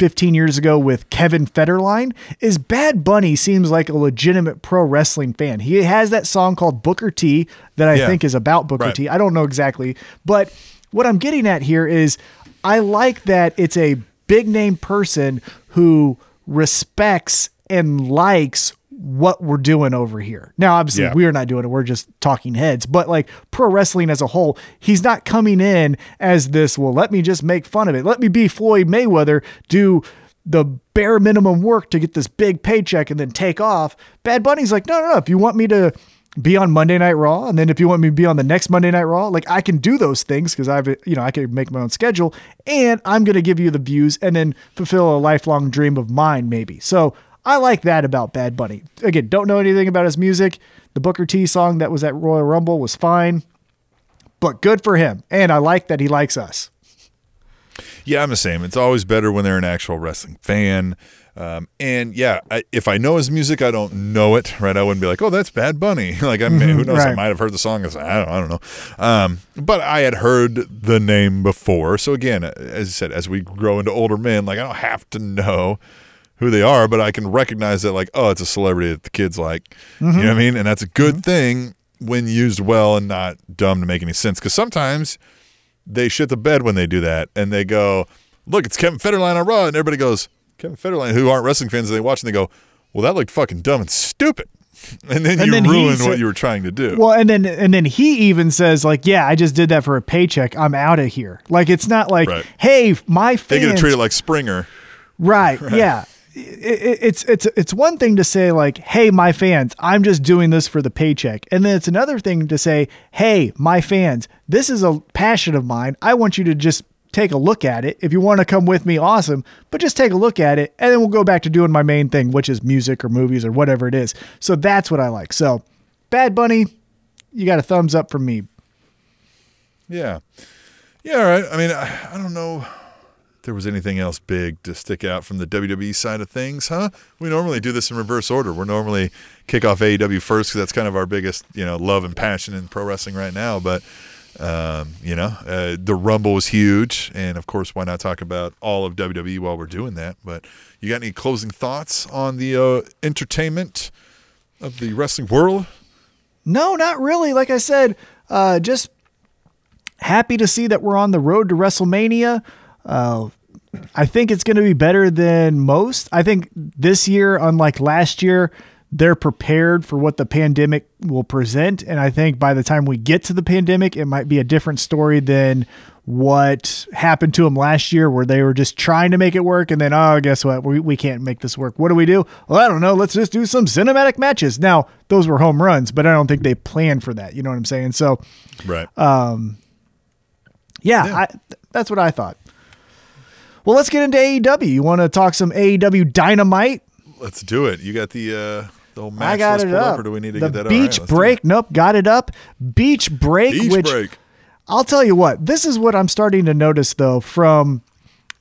15 years ago with Kevin Federline, is Bad Bunny seems like a legitimate pro wrestling fan. He has that song called Booker T that I Yeah. think is about Booker Right. T. I don't know exactly, but what I'm getting at here is I like that it's a big name person who respects and likes what we're doing over here. Now, obviously, Yeah. we're not doing it. We're just talking heads. But like pro wrestling as a whole, he's not coming in as this, well, let me just make fun of it. Let me be Floyd Mayweather, do the bare minimum work to get this big paycheck and then take off. Bad Bunny's like, no, no, no. If you want me to be on Monday Night Raw, and then if you want me to be on the next Monday Night Raw, like I can do those things because I've, you know, I can make my own schedule, and I'm gonna give you the views and then fulfill a lifelong dream of mine, maybe. So I like that about Bad Bunny. Again, don't know anything about his music. The Booker T song that was at Royal Rumble was fine, but good for him, and I like that he likes us. Yeah, I'm the same. It's always better when they're an actual wrestling fan. Um, and yeah, I, if I know his music, I don't know it, right? I wouldn't be like, oh, that's Bad Bunny. like, I mean, who knows? I might have heard the song. Like, I, don't, I don't know. Um, but I had heard the name before. So again, as I said, as we grow into older men, like I don't have to know who they are, but I can recognize that, like, oh, it's a celebrity that the kids like. You know what I mm-hmm. mean? And that's a good mm-hmm. thing when used well and not dumb to make any sense. Because sometimes they shit the bed when they do that and they go, look, it's Kevin Federline on Raw. And everybody goes, Kevin Federline, who aren't wrestling fans, and they watch and they go, well, that looked fucking dumb and stupid. And then And you then he ruin said- what you were trying to do. Well, and then and then he even says like, "Yeah, I just did that for a paycheck. I'm out of here." Like it's not like, Right. "Hey, my fans." they fans." get treated like Springer. right, Yeah. It, it's it's it's one thing to say like, "Hey, my fans, I'm just doing this for the paycheck," and then it's another thing to say, "Hey, my fans, this is a passion of mine. I want you to just take a look at it. If you want to come with me, awesome, but just take a look at it, and then we'll go back to doing my main thing, which is music or movies or whatever it is." So that's what I like. So, Bad Bunny, you got a thumbs up from me. Yeah. Yeah, all right. I mean, I, I don't know there was anything else big to stick out from the WWE side of things, huh? We normally do this in reverse order. We're normally kick off AEW first because that's kind of our biggest, you know, love and passion in pro wrestling right now. But, um, you know, uh, the Rumble was huge. And of course, why not talk about all of WWE while we're doing that? But you got any closing thoughts on the uh, entertainment of the wrestling world? No, not really. Like I said, uh, just happy to see that we're on the road to WrestleMania. Uh, I think it's going to be better than most. I think this year, unlike last year, they're prepared for what the pandemic will present. And I think by the time we get to the pandemic, it might be a different story than what happened to them last year, where they were just trying to make it work. And then, oh, guess what? We, we can't make this work. What do we do? Well, I don't know. Let's just do some cinematic matches. Now, those were home runs, but I don't think they planned for that. You know what I'm saying? So, Right. yeah, Yeah. I, th- that's what I thought. Well, let's get into AEW. You want to talk some AEW Dynamite? Let's do it. You got the uh, the whole match I got list it pulled up. or do we need to the get that? Beach right, Break. Nope, got it up. Beach Break. Beach which break. I'll tell you what. This is what I'm starting to notice though from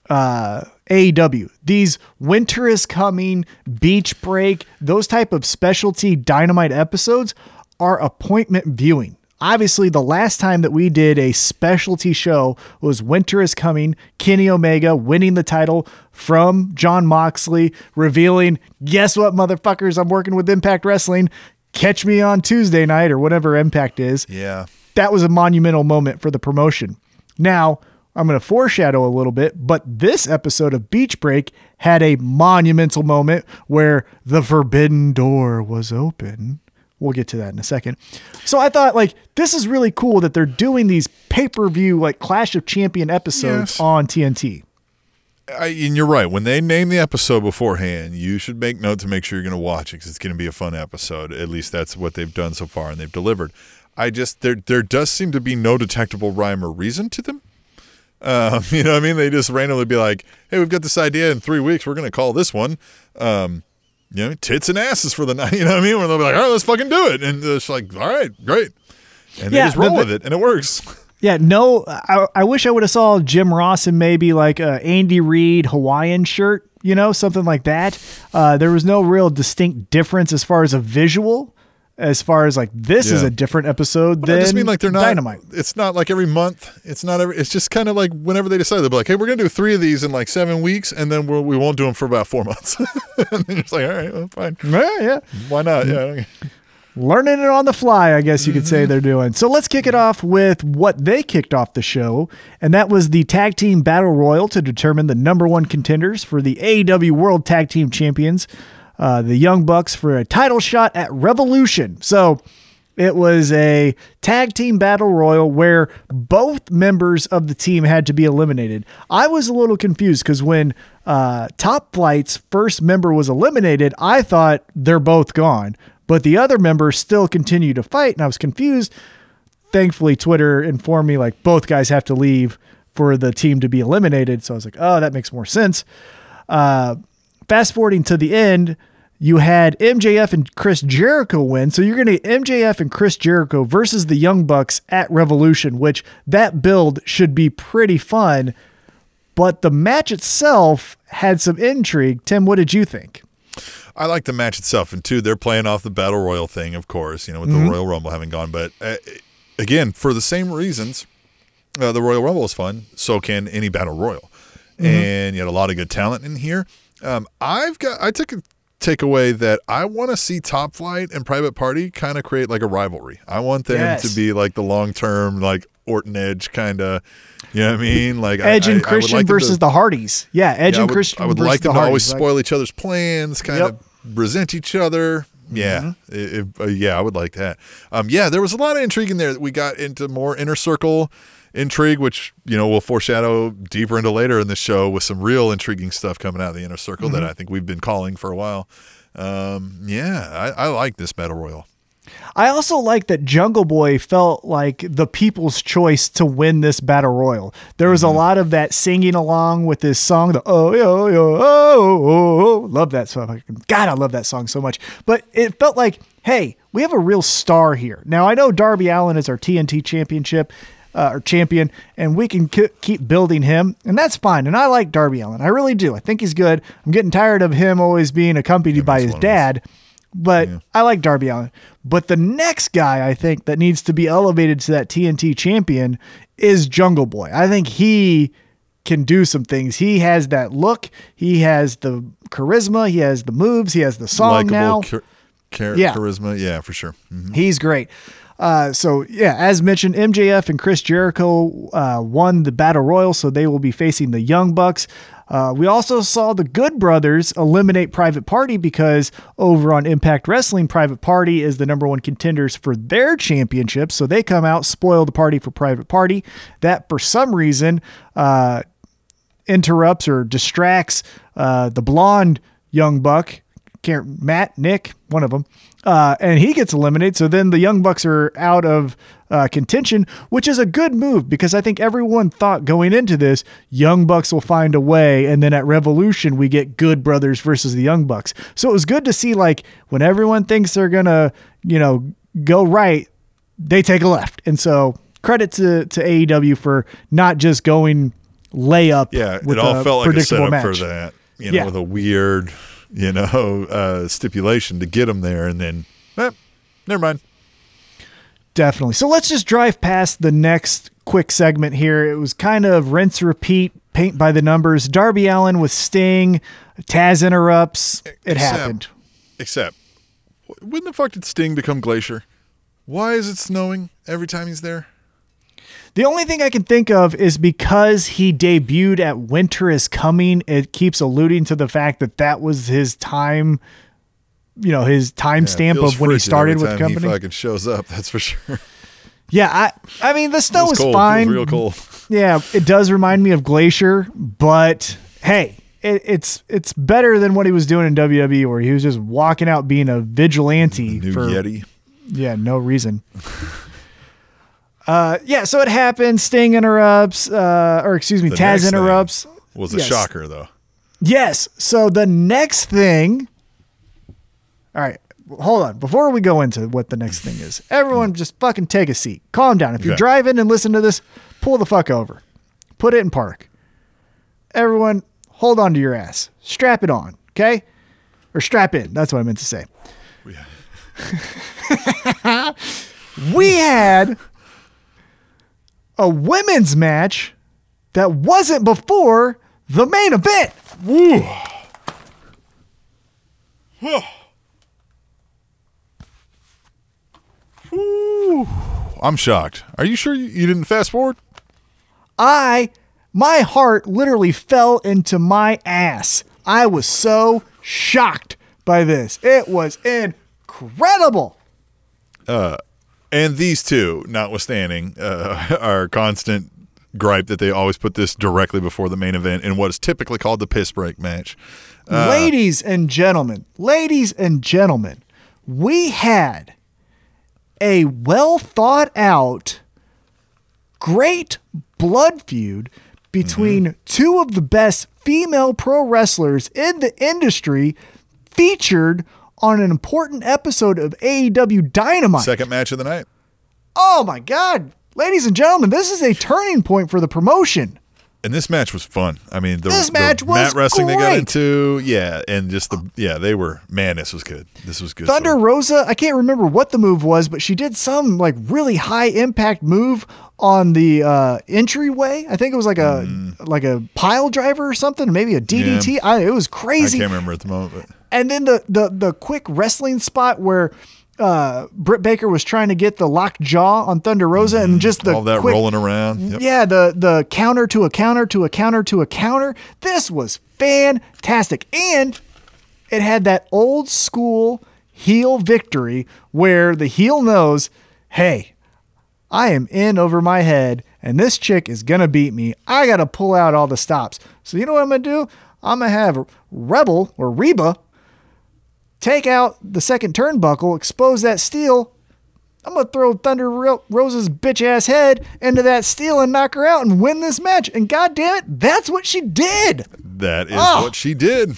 uh, AEW. These winter is coming, Beach Break, those type of specialty Dynamite episodes are appointment viewing. Obviously, the last time that we did a specialty show was Winter is Coming, Kenny Omega winning the title from Jon Moxley, revealing, guess what, motherfuckers, I'm working with Impact Wrestling. Catch me on Tuesday night or whatever Impact is Yeah. that was a monumental moment for the promotion. Now, I'm going to foreshadow a little bit, but this episode of Beach Break had a monumental moment where the forbidden door was open. We'll get to that in a second. So I thought like this is really cool that they're doing these pay-per-view like Clash of Champion episodes Yes. on TNT. I, and you're right. When they name the episode beforehand, you should make note to make sure you're going to watch it because it's going to be a fun episode. At least that's what they've done so far, and they've delivered. I just there there does seem to be no detectable rhyme or reason to them. Um, you know what I mean? They just randomly be like, "Hey, we've got this idea in three weeks. We're going to call this one." Um, you know, tits and asses for the night. You know what I mean? Where they'll be like, "All right, let's fucking do it," and it's like, "All right, great," and they just roll the- with it, and it works. Yeah, no, I, I wish I would have saw Jim Ross in maybe like a Andy Reid Hawaiian shirt, you know, something like that. Uh, there was no real distinct difference as far as a visual, as far as like this is a different episode But than I just mean like they're not Dynamite. It's not like every month. It's not every. It's just kind of like whenever they decide they'll be like, "Hey, we're gonna do three of these in like seven weeks, and then we'll, we won't do them for about four months." and then you're like, "All right, well, fine. Yeah, yeah. Why not?" Yeah. Learning it on the fly, I guess you could Mm-hmm. say they're doing. So let's kick it off with what they kicked off the show, and that was the tag team battle royal to determine the number one contenders for the AEW World Tag Team Champions, uh, the Young Bucks, for a title shot at Revolution. So it was a tag team battle royal where both members of the team had to be eliminated. I was a little confused because when uh, Top Flight's first member was eliminated, I thought they're both gone, but the other members still continue to fight, and I was confused. Thankfully, Twitter informed me like both guys have to leave for the team to be eliminated. So I was like, oh, that makes more sense. Uh, fast forwarding to the end, you had MJF and Chris Jericho win. So you're going to get MJF and Chris Jericho versus the Young Bucks at Revolution, which that build should be pretty fun. But the match itself had some intrigue. Tim, what did you think? I like the match itself, and two, they're playing off the battle royal thing, of course. You know, with Mm-hmm. the Royal Rumble having gone, but uh, again, for the same reasons, uh, the Royal Rumble is fun. So can any battle royal, Mm-hmm. and you had a lot of good talent in here. Um, I've got I took a takeaway that I want to see Top Flight and Private Party kind of create like a rivalry. I want them Yes. to be like the long term, like Orton Edge kind of. You know what I mean? Like Edge I, I- I and would Christian like them to- versus the Hardys. Yeah, Edge yeah, and would, Christian I would versus like them the to always Hardys. Like, spoil each other's plans, kind Yep. of resent each other. Yeah, It- it- uh, yeah, I would like that. Um, yeah, there was a lot of intrigue in there. That we got into more inner circle intrigue, which you know we'll foreshadow deeper into later in the show with some real intriguing stuff coming out of the inner circle Mm-hmm. that I think we've been calling for a while. Um, yeah, I, I like this battle royal. I also like that Jungle Boy felt like the people's choice to win this battle royal. There was a lot of that singing along with this song, the oh yo yo oh, oh, oh. love that song. God, I love that song so much. But it felt like, hey, we have a real star here. Now I know Darby Allin is our TNT championship. Uh, or champion, and we can k- keep building him, and that's fine. And I like Darby Allin, I really do. I think he's good. I'm getting tired of him always being accompanied by his one of those. dad but I like Darby Allin. But the next guy I think that needs to be elevated to that TNT champion is Jungle Boy. I think he can do some things. He has that look, he has the charisma, he has the moves, he has the song now. Char- char- Yeah. charisma, yeah, for sure. Mhm. He's great. Uh, so yeah, as mentioned, MJF and Chris Jericho uh, won the battle royal, so they will be facing the Young Bucks. Uh, we also saw the Good Brothers eliminate Private Party because over on Impact Wrestling, Private Party is the number one contenders for their championship. So they come out, spoil the party for Private Party. That for some reason uh, interrupts or distracts uh, the blonde young buck, Matt, Nick, one of them, uh, and he gets eliminated. So then the young bucks are out of uh, contention, which is a good move because I think everyone thought going into this, young bucks will find a way, and then at Revolution we get Good Brothers versus the young bucks. So it was good to see like when everyone thinks they're gonna, you know, go right, they take a left, and so credit to to AEW for not just going layup. Yeah, with it all a felt like a predictable setup match. for that. You know, Yeah. with a weird, you know, uh, stipulation to get them there, and then, eh, never mind. Definitely. So let's just drive past the next quick segment here. It was kind of rinse repeat, paint by the numbers. Darby Allin with Sting, Taz interrupts. It Except- happened. Except, when the fuck did Sting become Glacier? Why is it snowing every time he's there? The only thing I can think of is because he debuted at Winter is Coming, it keeps alluding to the fact that that was his time, you know, his time Yeah, stamp of when he started with the company. He fucking shows up. That's for sure. yeah, I I mean the snow is fine. Real cold. Yeah, it does remind me of Glacier, but hey, it, it's it's better than what he was doing in WWE, where he was just walking out being a vigilante New for Yeti. yeah no reason. Uh, yeah, so it happens. Sting interrupts, uh, or excuse me, The Taz interrupts. Was a Yes. shocker though. Yes. So the next thing. All right. Hold on. Before we go into what the next thing is, everyone just fucking take a seat. Calm down. If you're driving and listen to this, pull the fuck over. Put it in park. Everyone, hold on to your ass. Strap it on. Okay? Or strap in. That's what I meant to say. we had a women's match that wasn't before the main event. Woo! I'm shocked. Are you sure you, didn't fast forward? I, my heart literally fell into my ass. I was so shocked by this. It was incredible. Uh, And these two, notwithstanding uh, our constant gripe that they always put this directly before the main event in what is typically called the piss break match. ladies and gentlemen, ladies and gentlemen, we had a well thought out, great blood feud between two of the best female pro wrestlers in the industry featured on an important episode of AEW Dynamite. Second match of the night. Oh my God. Ladies and gentlemen, this is a turning point for the promotion. And this match was fun. I mean, the, This the match was mat wrestling they got into, yeah, and just the yeah, they were man, this was good. This was good. Thunder. Rosa, I can't remember what the move was, but she did some like really high impact move on the uh, entryway. I think it was like a like a pile driver or something, maybe a DDT. I, it was crazy. I can't remember at the moment, but And then the the the quick wrestling spot where uh, Britt Baker was trying to get the Lockjaw on Thunder Rosa, and just the all that quick- rolling around. Yep. yeah, the the counter to a counter to a counter to a counter. This was fantastic. And it had that old school heel victory where the heel knows, hey, I am in over my head and this chick is going to beat me. I got to pull out all the stops. So, you know what I'm going to do? I'm going to have Rebel or Reba take out the second turnbuckle, expose that steel. I'm going to throw Thunder Ro- Rosa's bitch ass head into that steel and knock her out and win this match. And god damn it, that's what she did. That is Oh. what she did.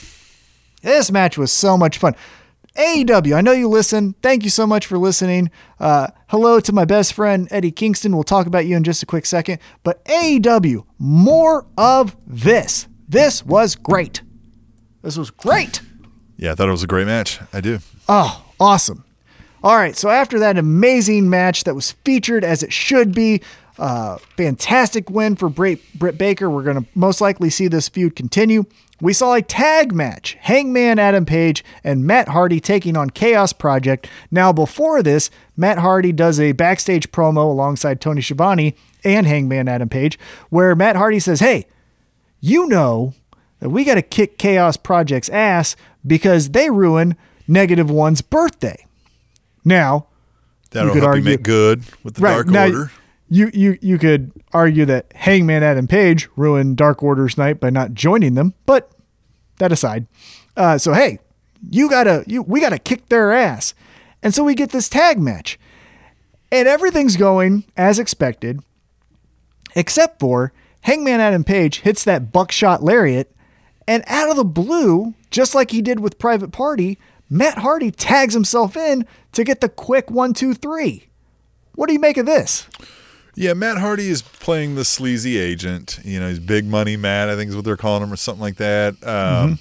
This match was so much fun. AEW, I know you listen. Thank you so much for listening. Uh, hello to my best friend Eddie Kingston. We'll talk about you in just a quick second. But AEW, more of this. This was great. This was great. Yeah, I thought it was a great match. I do. Oh, awesome. All right, so after that amazing match that was featured as it should be, uh, fantastic win for Britt, Britt Baker. We're going to most likely see this feud continue. We saw a tag match Hangman Adam Page and Matt Hardy taking on Chaos Project. Now, before this, Matt Hardy does a backstage promo alongside Tony Schiavone and Hangman Adam Page, where Matt Hardy says, Hey, you know that we got to kick Chaos Project's ass because they ruin Negative One's birthday. Now, That'll could help argue- you make good with the right Dark now, Order. you you you could argue that Hangman Adam Page ruined Dark Order's night by not joining them, but that aside, uh, so hey, you gotta you we gotta kick their ass, and so we get this tag match, and everything's going as expected, except for Hangman Adam Page hits that buckshot lariat, and out of the blue, just like he did with Private Party, Matt Hardy tags himself in to get the quick one two three. What do you make of this? Yeah, Matt Hardy is playing the sleazy agent. You know, he's Big Money Matt, I think is what they're calling him, or something like that. Um,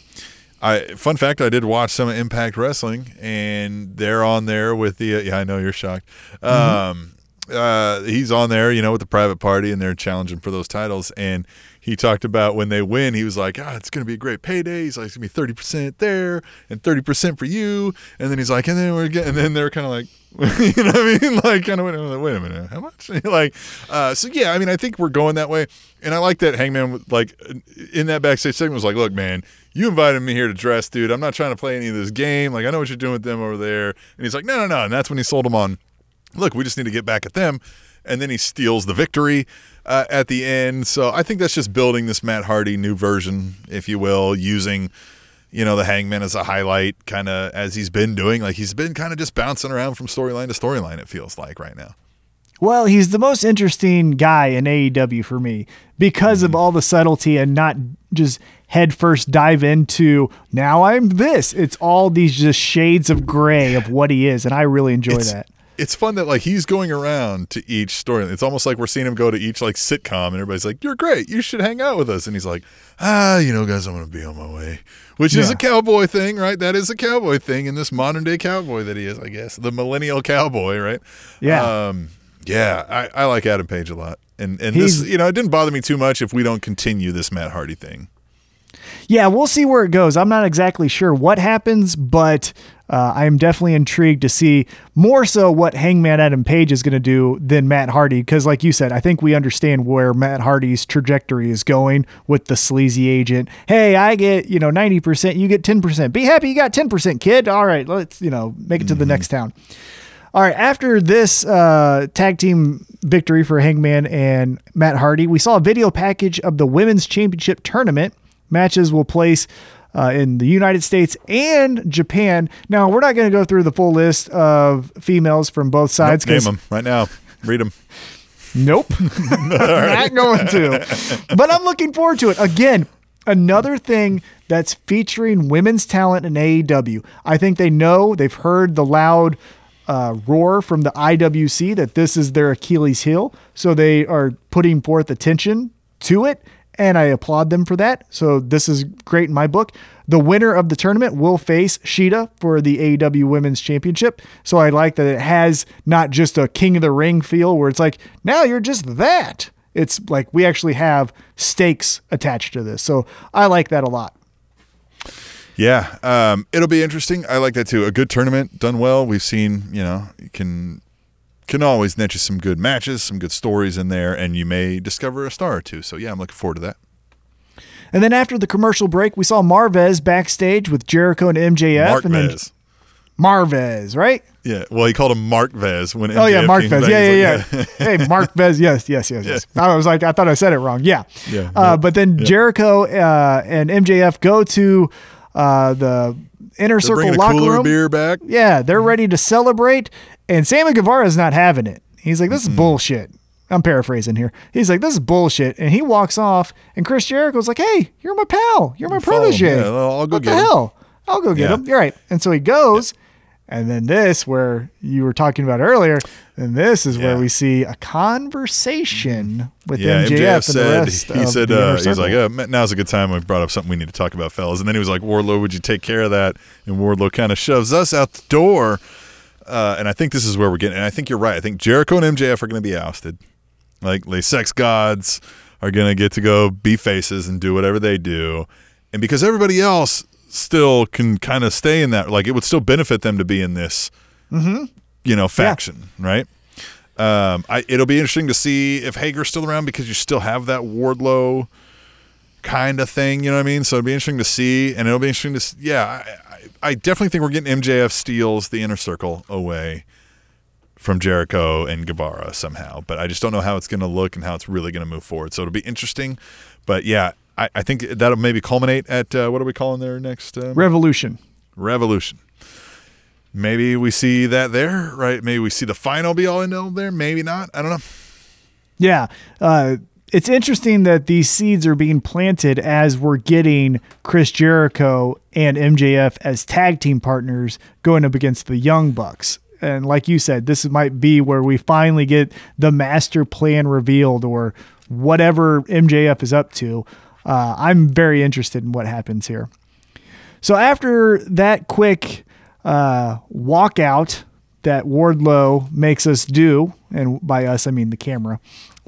I fun fact, I did watch some Impact Wrestling, and they're on there with the. Yeah, I know you're shocked. Um, uh, he's on there, you know, with the private party, and they're challenging for those titles. And he talked about when they win, he was like, "Ah, it's going to be a great payday. He's like, it's going to be thirty percent there and thirty percent for you." And then he's like, and then we're getting, and then they're kind of like, you know what I mean? Like, kind of wait, a- wait a minute, how much? like, uh, so yeah, I mean, I think we're going that way, and I like that Hangman, like, in that backstage segment was like, look, man, you invited me here to dress, dude. I'm not trying to play any of this game. Like, I know what you're doing with them over there. And he's like, no, no, no. And that's when he sold him on, look, we just need to get back at them. And then he steals the victory uh, at the end. So I think that's just building this Matt Hardy new version, if you will, using you know the Hangman as a highlight, kind of as he's been doing. Like he's been kind of just bouncing around from storyline to storyline. It feels like right now. Well, he's the most interesting guy in AEW for me because of all the subtlety and not just head first dive into now I'm this. It's all these just shades of gray of what he is, and I really enjoy it's, that. It's fun that like he's going around to each story. It's almost like we're seeing him go to each like sitcom, and everybody's like, "You're great. You should hang out with us." And he's like, "Ah, you know, guys, I'm to be on my way," which is a cowboy thing, right? That is a cowboy thing in this modern day cowboy that he is, I guess, the millennial cowboy, right? Yeah. Um, yeah, I, I like Adam Page a lot, and and this, He's- you know, it didn't bother me too much if we don't continue this Matt Hardy thing. Yeah, we'll see where it goes. I'm not exactly sure what happens, but uh, I am definitely intrigued to see more so what Hangman Adam Page is going to do than Matt Hardy. Because, like you said, I think we understand where Matt Hardy's trajectory is going with the sleazy agent. Hey, I get you know 90%, you get 10%. Be happy you got 10%, kid. All right, let's you know make it to the next town. All right, after this uh, tag team victory for Hangman and Matt Hardy, we saw a video package of the Women's Championship Tournament. Matches will place uh, in the United States and Japan. Now, we're not going to go through the full list of females from both sides. Name 'cause- them right now. Read them. Nope. Not going to. But I'm looking forward to it. Again, another thing that's featuring women's talent in AEW. I think they know, they've heard the loud uh, roar from the IWC that this is their Achilles heel. So they are putting forth attention to it. And I applaud them for that. So this is great in my book. The winner of the tournament will face Shida for the AEW Women's Championship. So I like that it has not just a King of the Ring feel where it's like, now you're just that. It's like we actually have stakes attached to this. So I like that a lot. Yeah, um, it'll be interesting. I like that too. A good tournament done well. We've seen, you know, you can can always net you some good matches, some good stories in there, and you may discover a star or two. So yeah, I'm looking forward to that. And then after the commercial break, we saw Marvez backstage with Jericho and MJF. And then Marvez, right? Yeah. Well, he called him Mark Vez when. Oh yeah, Mark Vez. Yeah, yeah, like, yeah. hey, Mark Vez. Yes, yes, yes, yes. I was like, I thought I said it wrong. Yeah. Yeah, Uh, yeah, but then Jericho uh, and MJF go to uh, the inner They're circle locker cooler room. beer back. Yeah, they're ready to celebrate, and Sammy Guevara is not having it. He's like, "This is bullshit." I'm paraphrasing here. He's like, "This is bullshit," and he walks off. And Chris Jericho's like, "Hey, you're my pal. You're my protege. Yeah, I'll go what get the him." hell? I'll go get Yeah. him. You're right." And so he goes, and then this, where you were talking about earlier, and this is where we see a conversation with Yeah, MJF, MJF and the said rest he said uh, he's like, uh, now's a good time. We brought up something we need to talk about, fellas. And then he was like, Wardlow, would you take care of that? And Wardlow kind of shoves us out the door. Uh, and I think this is where we're getting. And I think you're right. I think Jericho and MJF are going to be ousted. Like the sex gods are going to get to go be faces and do whatever they do. And because everybody else still can kind of stay in that, like it would still benefit them to be in this, you know, faction, right? Um, I, it'll be interesting to see if Hager's still around because you still have that Wardlow kind of thing. You know what I mean? So it'll be interesting to see, and it'll be interesting to, s- yeah. I, I, definitely think we're getting MJF steals the inner circle away from Jericho and Guevara somehow, but I just don't know how it's going to look and how it's really going to move forward. So it'll be interesting, but yeah, I, I think that'll maybe culminate at uh, what are we calling their next um, Revolution. Revolution. Maybe we see that there, right? Maybe we see the final be all in all there. Maybe not. I don't know. Yeah. Uh, it's interesting that these seeds are being planted as we're getting Chris Jericho and MJF as tag team partners going up against the Young Bucks. And like you said, this might be where we finally get the master plan revealed or whatever MJF is up to. Uh, I'm very interested in what happens here. So after that quick uh, walkout that Wardlow makes us do, and by us I mean the camera,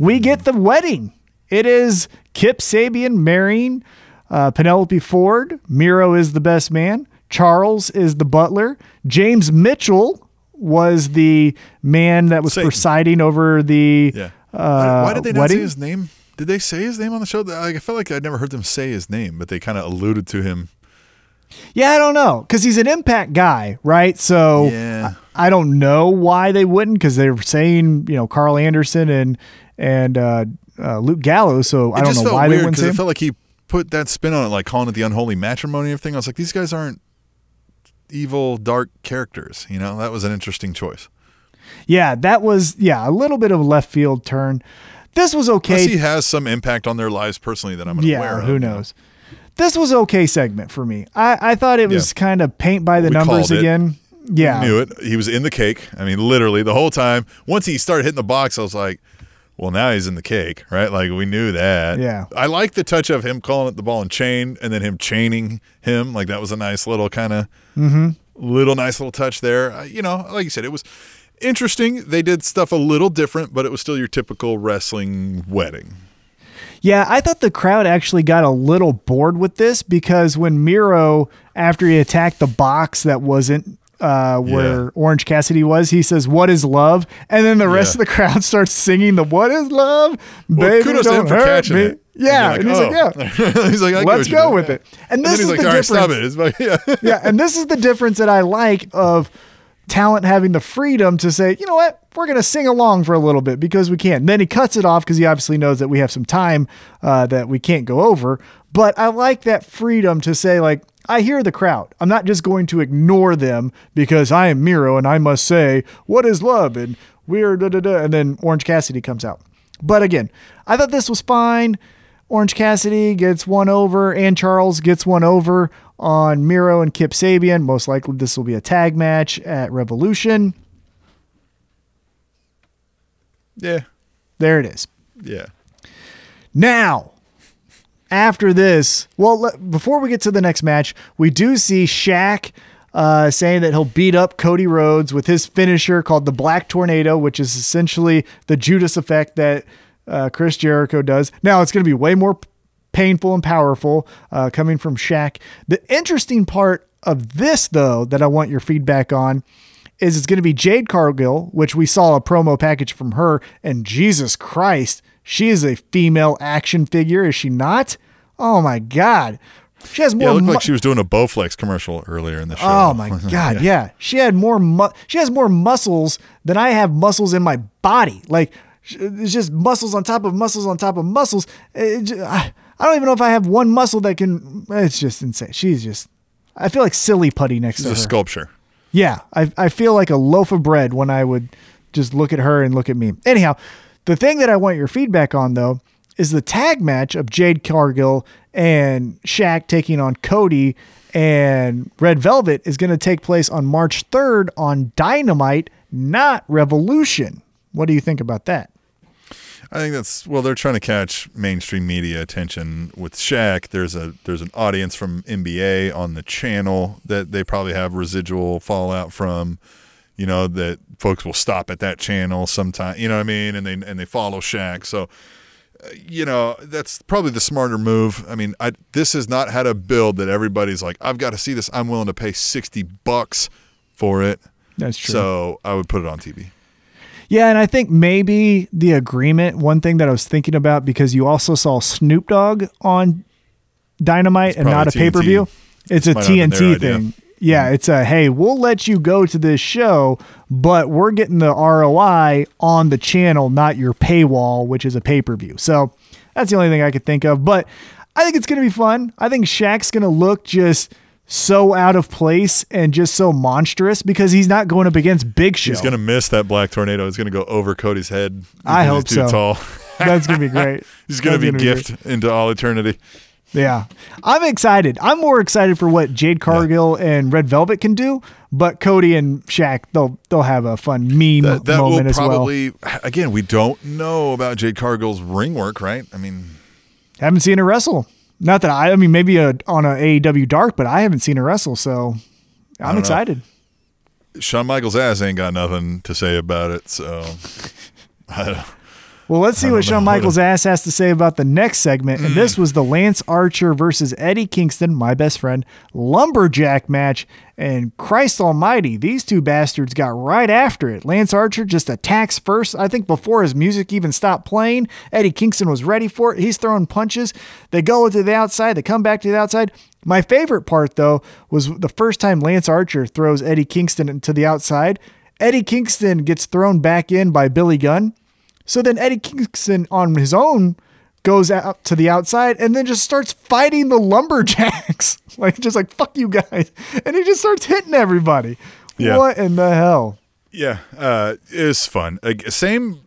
we get the wedding. It is Kip Sabian marrying uh, Penelope Ford. Miro is the best man. Charles is the butler. James Mitchell was the man that was Satan. presiding over the Yeah. uh, Why did they not wedding. say his name? Did they say his name on the show? Like, I felt like I'd never heard them say his name, but they kind of alluded to him. Yeah, I don't know because he's an impact guy, right? So Yeah. I, I don't know why they wouldn't because they were saying you know Karl Anderson and and uh, uh, Luke Gallows. So I don't know why they weird wouldn't say. because it felt like he put that spin on it, like calling it the unholy matrimony and everything. I was like, these guys aren't evil, dark characters. You know, that was an interesting choice. yeah, that was yeah a little bit of a left field turn. This was okay. Plus, he has some impact on their lives personally that I'm unaware yeah, of. who you know? knows? This was okay segment for me. I, I thought it was Yeah. kind of paint by the We numbers called it. again. Yeah, knew it. He was in the cake. I mean, literally the whole time. Once he started hitting the box, I was like, well, now he's in the cake, right? Like we knew that. Yeah. I like the touch of him calling it the ball and chain and then him chaining him. Like that was a nice little kind of Mm-hmm. little nice little touch there. Uh, you know, like you said, it was interesting. They did stuff a little different, but it was still your typical wrestling wedding. Yeah, I thought the crowd actually got a little bored with this because when Miro, after he attacked the box that wasn't uh, where Yeah. Orange Cassidy was, he says, "What is love?" And then the rest Yeah. of the crowd starts singing the "What is love?" Well, Baby, don't hurt catching me. it. Yeah, And and he's you're like, like, "Yeah." oh. he's like, Let's go with it. And And this is like, the all right, stop difference. it. It's like, yeah. yeah, and this is the difference that I like of talent having the freedom to say, you know what, we're going to sing along for a little bit because we can. And then he cuts it off because he obviously knows that we have some time uh, that we can't go over. But I like that freedom to say, like, I hear the crowd. I'm not just going to ignore them because I am Miro and I must say, what is love? And we're da da da. And then Orange Cassidy comes out. But again, I thought this was fine. Orange Cassidy gets one over, and Charles gets one over on Miro and Kip Sabian. Most likely, this will be a tag match at Revolution. yeah. There it is. Yeah. Now, after this, well, before we get to the next match, we do see Shaq uh, saying that he'll beat up Cody Rhodes with his finisher called the Black Tornado, which is essentially the Judas effect that uh, Chris Jericho does. Now, it's going to be way more painful and powerful uh, coming from Shaq. The interesting part of this, though, that I want your feedback on is it's going to be Jade Cargill, which we saw a promo package from her, and Jesus Christ, she is a female action figure, is she not? Oh my God. She has more. Yeah, it looked mu- like she was doing a Bowflex commercial earlier in the show. Oh my god, yeah. She had more mu- she has more muscles than I have muscles in my body. Like it's just muscles on top of muscles on top of muscles. I, I don't even know if I have one muscle that can it's just insane. She's just I feel like silly putty next She's to a her. sculpture. Yeah, I I feel like a loaf of bread when I would just look at her and look at me. Anyhow, the thing that I want your feedback on though is the tag match of Jade Cargill and Shaq taking on Cody and Red Velvet is going to take place on March 3rd on Dynamite, not Revolution. What do you think about that? I think that's well. They're trying to catch mainstream media attention with Shaq. There's a there's an audience from NBA on the channel that they probably have residual fallout from. You know that folks will stop at that channel sometime. You know what I mean? And they and they follow Shaq. So uh, you know that's probably the smarter move. I mean, I this has not had a build that everybody's like, I've got to see this. I'm willing to pay sixty bucks for it. That's true. So I would put it on TV. Yeah, and I think maybe the agreement, one thing that I was thinking about because you also saw Snoop Dogg on Dynamite and not a pay per view. It's a Might not have been their TNT thing. Yeah, it's a hey, we'll let you go to this show, but we're getting the ROI on the channel, not your paywall, which is a pay per view. So that's the only thing I could think of. But I think it's going to be fun. I think Shaq's going to look just so out of place and just so monstrous because he's not going up against Big Show. He's gonna miss that black tornado. It's gonna go over Cody's head. I hope he's too so. tall. That's gonna be great. He's gonna That's be gift into all eternity. Yeah, I'm excited. I'm more excited for what Jade Cargill and Red Velvet can do, but Cody and Shaq they'll they'll have a fun meme That, that will moment as well. probably again. We don't know about Jade Cargill's ring work, right? I mean, Haven't seen her wrestle. Not that I. I mean, maybe a, on a AEW Dark, but I haven't seen her wrestle, so I'm don't know. excited. Shawn Michaels' ass ain't got nothing to say about it. So I don't, Well, let's see what Shawn. Michaels' ass has to say about the next segment. And this was the Lance Archer versus Eddie Kingston, my best friend, lumberjack match. And Christ Almighty, these two bastards got right after it. Lance Archer just attacks first. I think before his music even stopped playing, Eddie Kingston was ready for it. He's throwing punches. They go to the outside, they come back to the outside. My favorite part, though, was the first time Lance Archer throws Eddie Kingston to the outside. Eddie Kingston gets thrown back in by Billy Gunn. So then Eddie Kingston on his own goes out to the outside and then just starts fighting the lumberjacks. like just like fuck you guys. And he just starts hitting everybody. Yeah. What in the hell? yeah, uh, it's fun. Like, same.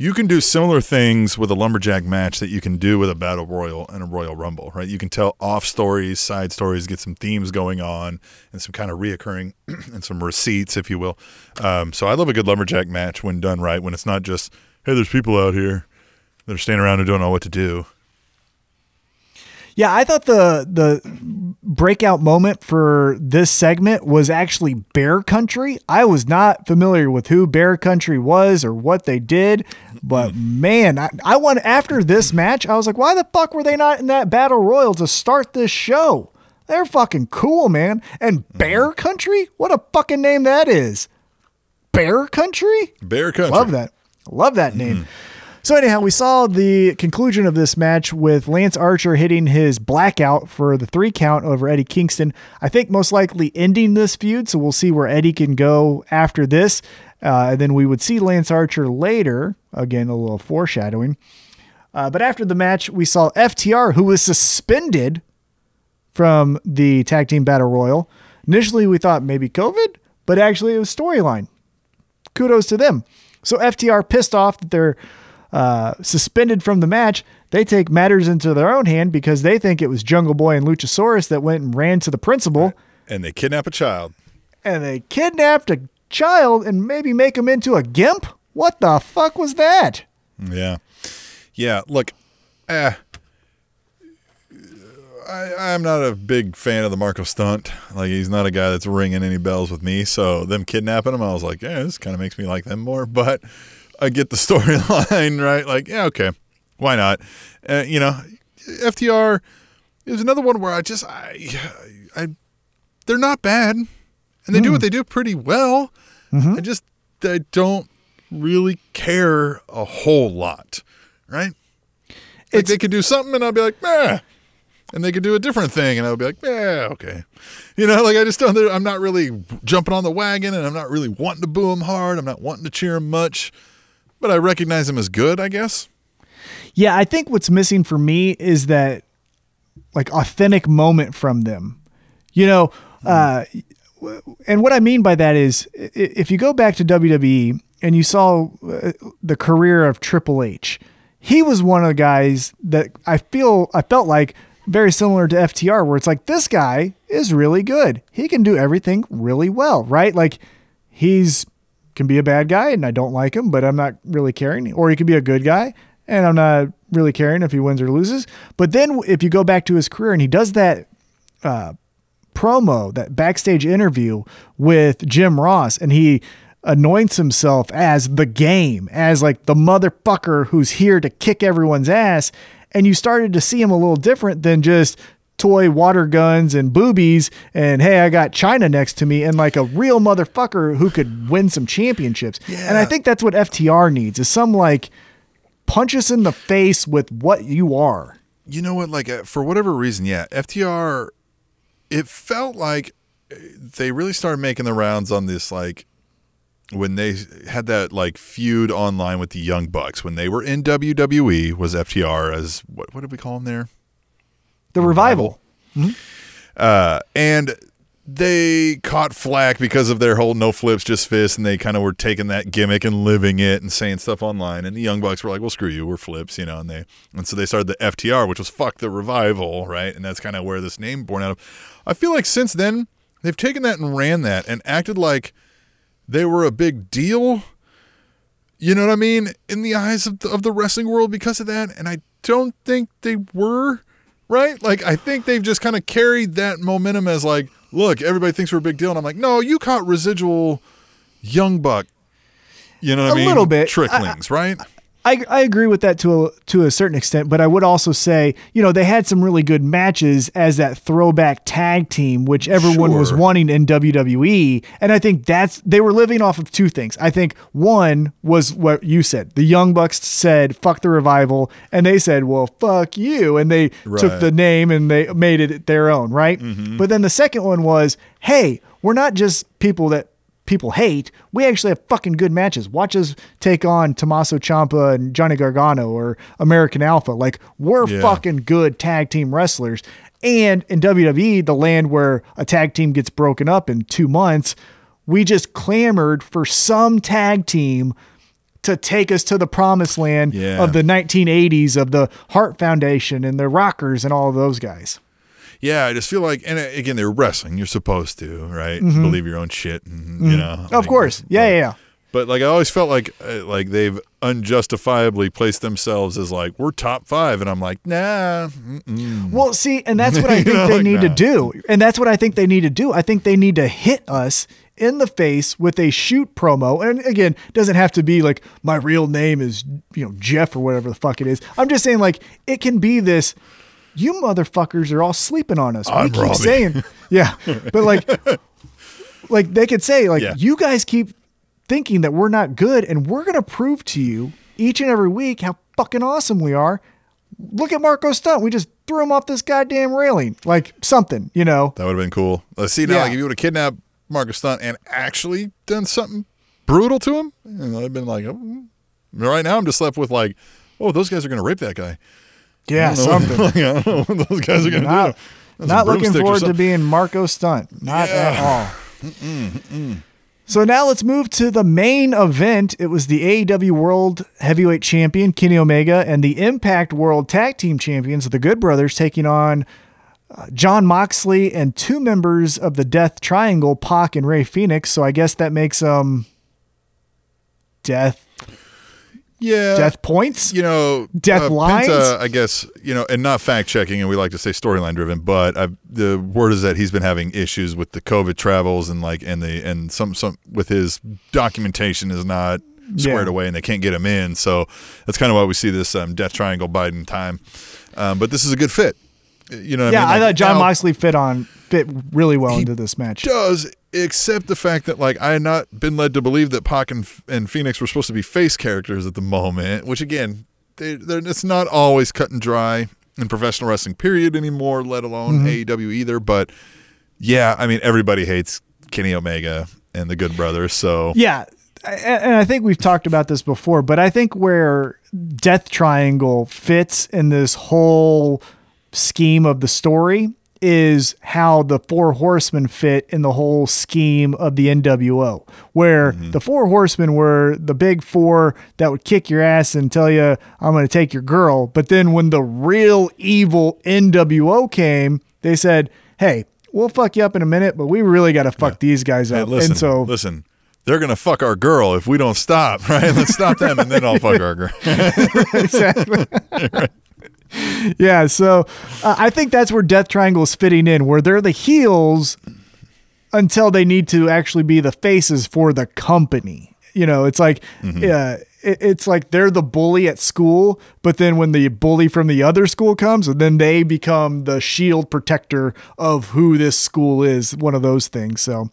You can do similar things with a lumberjack match that you can do with a battle royal and a royal rumble, right? You can tell off stories, side stories, get some themes going on, and some kind of reoccurring and some receipts, if you will. Um, so I love a good lumberjack match when done right. When it's not just hey, there's people out here that are standing around and don't know what to do. Yeah, I thought the the breakout moment for this segment was actually Bear Country. I was not familiar with who Bear Country was or what they did, but hmm. man, I, I want after this match, I was like, why the fuck were they not in that battle royal to start this show? They're fucking cool, man. And hmm. Bear Country? What a fucking name that is. Bear Country? Bear country. Love that. Love that name. Hmm. So anyhow, we saw the conclusion of this match with Lance Archer hitting his blackout for the three count over Eddie Kingston. I think most likely ending this feud, so we'll see where Eddie can go after this. Uh, and then we would see Lance Archer later. Again, a little foreshadowing. Uh, but after the match, we saw FTR, who was suspended from the tag team battle royal. Initially, we thought maybe COVID, but actually it was storyline kudos to them. So FTR pissed off that they're uh, suspended from the match. They take matters into their own hand because they think it was Jungle Boy and Luchasaurus that went and ran to the principal And they kidnap a child. and they kidnapped a child and maybe make him into a gimp. What the fuck was that? Yeah. Yeah. Look, eh, I, I'm not a big fan of the Marco stunt. Like, he's not a guy that's ringing any bells with me. So, them kidnapping him, I was like, yeah, this kind of makes me like them more. But I get the storyline, right? Like, yeah, okay. Why not? Uh, you know, FTR is another one where I just, I, I, they're not bad. And they do what they do pretty well. I just, I don't really care a whole lot, right? Like It's- they could do something, and I'll be like, eh. and they could do a different thing, and I would be like, yeah, okay. You know, like I just don't. I'm not really jumping on the wagon, and I'm not really wanting to boo him hard. I'm not wanting to cheer him much, but I recognize him as good. I guess. Yeah, I think what's missing for me is that like authentic moment from them. You know, uh, and what I mean by that is if you go back to WWE and you saw uh, the career of Triple H, he was one of the guys that I feel I felt like very similar to FTR where it's like this guy is really good. He can do everything really well, right? Like he's can be a bad guy and I don't like him, but I'm not really caring. Or he could be a good guy and I'm not really caring if he wins or loses. But then if you go back to his career and he does that uh, promo, that backstage interview with Jim Ross, and he anoints himself as the game, as like the motherfucker who's here to kick everyone's ass. And you started to see him a little different than just toy water guns and boobies and hey i got Chyna next to me and like a real motherfucker who could win some championships and i think that's what ftr needs is some like punch us in the face with what you are you know what? Like uh, for whatever reason, yeah, FTR. It felt like uh, they really started making the rounds on this, like when they had that like feud online with the Young Bucks when they were in WWE. Was FTR as what? What did we call them there? The revival Uh, and they caught flack because of their whole no flips, just fists, and they kind of were taking that gimmick and living it and saying stuff online. And the Young Bucks were like, "Well, screw you, we're flips," you know. And they and so they started the FTR, which was fuck the revival, right? And that's kind of where this name born out of. I feel like since then they've taken that and ran that and acted like they were a big deal. You know what I mean? In the eyes of the, of the wrestling world because of that, and I don't think they were right. Like I think they've just kind of carried that momentum as like, look, everybody thinks we're a big deal, and I'm like, no, you caught residual young buck. You know what I A mean? little bit. tricklings, right? I, I agree with that to a to a certain extent, but I would also say, you know, they had some really good matches as that throwback tag team, which everyone was wanting in WWE. And I think that's they were living off of two things. I think one was what you said. The Young Bucks said, fuck the revival, and they said, Well, fuck you. And they took Right. Mm-hmm. the name and they made it their own, right? But then the second one was, hey, we're not just people that people hate, we actually have fucking good matches. Watch us take on Tommaso Ciampa and Johnny Gargano or American Alpha. Like we're Yeah. fucking good tag team wrestlers. And in WWE, the land where a tag team gets broken up in two months, we just clamored for some tag team to take us to the promised land Yeah. of the 1980s of the Hart Foundation and the Rockers and all of those guys. Yeah, I just feel like, and uh, again, they're wrestling. You're supposed to, right? Believe your own shit, and, you know. Mm-hmm. Of like, course. Yeah, yeah, yeah. But like I always felt like uh, like they've unjustifiably placed themselves as like we're top five, and I'm like, nah. mm-mm. Well, see, and that's what I think know, they like, need to do. And that's what I think they need to do. I think they need to hit us in the face with a shoot promo. And again, doesn't have to be like my real name is, you know, Jeff or whatever the fuck it is. I'm just saying like it can be this you motherfuckers are all sleeping on us. I'm we keep Robbie. saying, yeah, but like, like they could say, like, Yeah. you guys keep thinking that we're not good, and we're gonna prove to you each and every week how fucking awesome we are. Look at Marco Stunt. We just threw him off this goddamn railing, like something, you know. That would have been cool. Let's see now, Yeah. like if you would have kidnapped Marco Stunt and actually done something brutal to him, and I'd been like, oh. right now I'm just left with like, oh, those guys are gonna rape that guy. Yeah, I something. like, I don't know what those guys are gonna Not, do. That's not looking forward to being Marco Stunt. Not at Yeah. all. So now let's move to the main event. It was the AEW World Heavyweight Champion Kenny Omega and the Impact World Tag Team Champions, the Good Brothers, taking on uh, Jon Moxley and two members of the Death Triangle, Pac and Rey Fenix. So I guess that makes them Death Yeah, Death points. you know, Death uh, lines? Penta, I guess, you know, and not fact checking, and we like to say storyline driven, but i the word is that he's been having issues with the COVID travels and like, and the and some some with his documentation is not squared Yeah. away, and they can't get him in. So that's kind of why we see this um, Death Triangle Biden time. Um, but this is a good fit. You know, what yeah, I, mean? I thought Jon Moxley fit on fit really well into this match. does, except the fact that like I had not been led to believe that Pac and, and Fenix were supposed to be face characters at the moment, which again, they, they're, it's not always cut and dry. in professional wrestling period anymore, let alone Mm-hmm. AEW either. But yeah, I mean everybody hates Kenny Omega and the Good Brothers, so Yeah. And I think we've talked about this before, but I think where Death Triangle fits in this whole scheme of the story is how the Four Horsemen fit in the whole scheme of the NWO, where mm-hmm. the Four Horsemen were the big four that would kick your ass and tell you, I'm going to take your girl. But then when the real evil NWO came, they said, Hey, we'll fuck you up in a minute, but we really got to fuck these guys Hey, up. listen, and so listen. They're gonna fuck our girl if we don't stop, right? Let's stop them, and then I'll fuck our girl. exactly. yeah, so uh, I think that's where Death Triangle is fitting in, where they're the heels until they need to actually be the faces for the company. You know, it's like, uh, it, it's like they're the bully at school, but then when the bully from the other school comes, then they become the shield protector of who this school is. One of those things. So.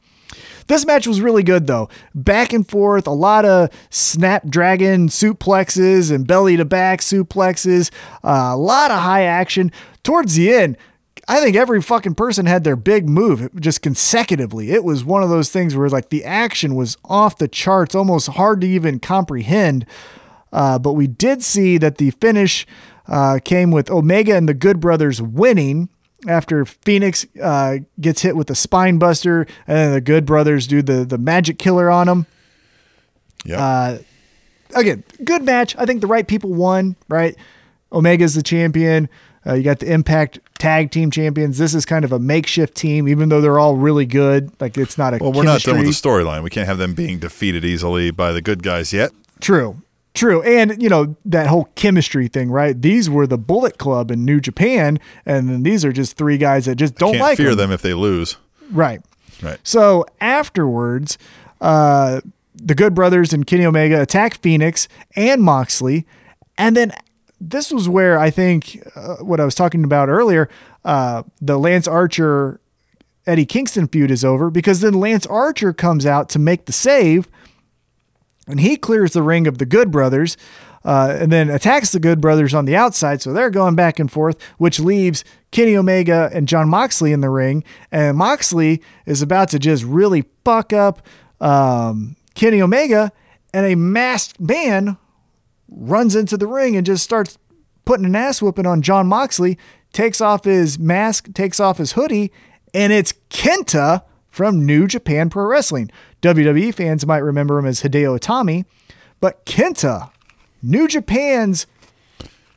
This match was really good though. Back and forth, a lot of snapdragon suplexes and belly to back suplexes, uh, a lot of high action. Towards the end, I think every fucking person had their big move just consecutively. It was one of those things where like the action was off the charts, almost hard to even comprehend. Uh, but we did see that the finish uh, came with Omega and the Good Brothers winning after Fenix uh, gets hit with the spine buster, and then the Good Brothers do the the magic killer on him. Yeah, Uh, again, good match. I think the right people won. Right, Omega's the champion. Uh, you got the Impact Tag Team Champions. This is kind of a makeshift team, even though they're all really good. Like it's not a well, we're not done with the storyline. We can't have them being defeated easily by the good guys yet. True. True. And, you know, that whole chemistry thing, right? These were the Bullet Club in New Japan, and then these are just three guys that just don't Can't like fear them. them if they lose. Right. Right. So afterwards, uh, the Good Brothers and Kenny Omega attack Fenix and Moxley. And then this was where I think uh, what I was talking about earlier, uh, the Lance Archer Eddie Kingston feud is over because then Lance Archer comes out to make the save and he clears the ring of the Good Brothers. Uh, and then attacks the Good Brothers on the outside, so they're going back and forth, which leaves Kenny Omega and Jon Moxley in the ring. And Moxley is about to just really fuck up um, Kenny Omega, and a masked man runs into the ring and just starts putting an ass whooping on Jon Moxley, takes off his mask, takes off his hoodie, and it's Kenta from New Japan Pro Wrestling. WWE fans might remember him as Hideo Itami, but Kenta, New Japan's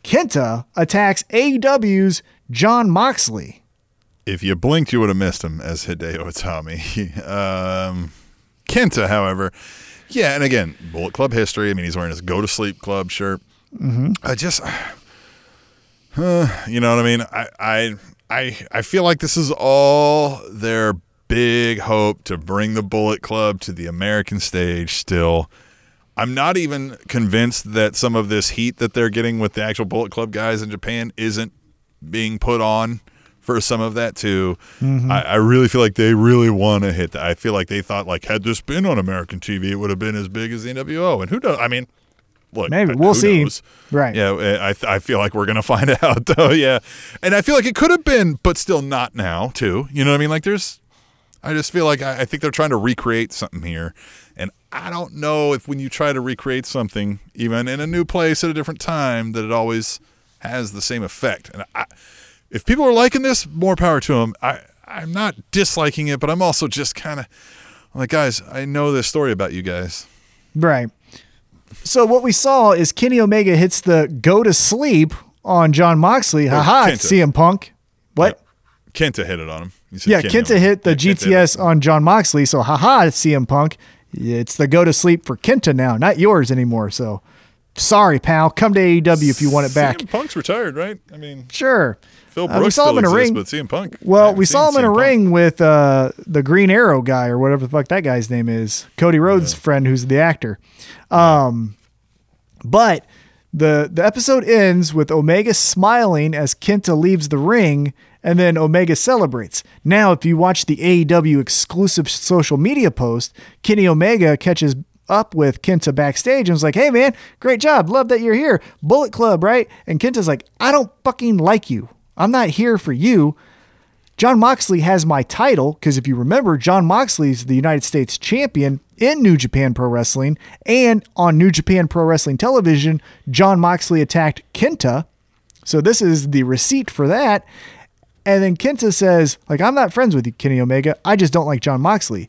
Kenta, attacks AEW's Jon Moxley. If you blinked, you would have missed him as Hideo Itami. um, Kenta, however, yeah, and again, Bullet Club history. I mean, he's wearing his Go to Sleep Club shirt. I just, uh, you know what I mean? I, I, I, I feel like this is all their big hope to bring the Bullet Club to the American stage. Still, I'm not even convinced that some of this heat that they're getting with the actual Bullet Club guys in Japan isn't being put on for some of that too. Mm-hmm. I, I really feel like they really want to hit that. I feel like they thought like had this been on American TV, it would have been as big as the NWO. And who knows? I mean, look, Maybe. Uh, we'll see. knows? Right. Yeah, eh, I I feel like we're gonna find out though. Yeah, and I feel like it could have been, but still not now too. You know what I mean? Like there's, I just feel like I, I think they're trying to recreate something here, and I don't know if when you try to recreate something, even in a new place at a different time, that it always has the same effect. And I, if people are liking this, more power to them. I I'm not disliking it, but I'm also just kind of like, guys, I know this story about you guys. Right. So what we saw is Kenny Omega hits the go to sleep on Jon Moxley. Oh, Haha, Kenta. CM Punk. What? Kenta hit it on him. Yeah, Kenny Kenta hit the Yeah, Kenta hit. GTS on Jon Moxley. So haha, CM Punk. It's the go to sleep for Kenta now, not yours anymore. So sorry, pal. Come to AEW if you want it back. CM Punk's retired, right? I mean, Sure. Phil Uh, we saw still him in a ring. but CM Punk. Well, we saw him in a Punk. ring with uh, the Green Arrow guy or whatever the fuck that guy's name is. Cody Rhodes' friend, who's the actor. Um, but the the episode ends with Omega smiling as Kenta leaves the ring, and then Omega celebrates. Now, if you watch the AEW exclusive social media post, Kenny Omega catches up with Kenta backstage and was like, "Hey man, great job. Love that you're here. Bullet Club, right?" And Kenta's like, "I don't fucking like you. I'm not here for you." Jon Moxley has my title because if you remember, Jon Moxley is the United States champion in New Japan Pro Wrestling and on New Japan Pro Wrestling television, Jon Moxley attacked Kenta. So this is the receipt for that. And then Kenta says, like, I'm not friends with you, Kenny Omega. I just don't like Jon Moxley.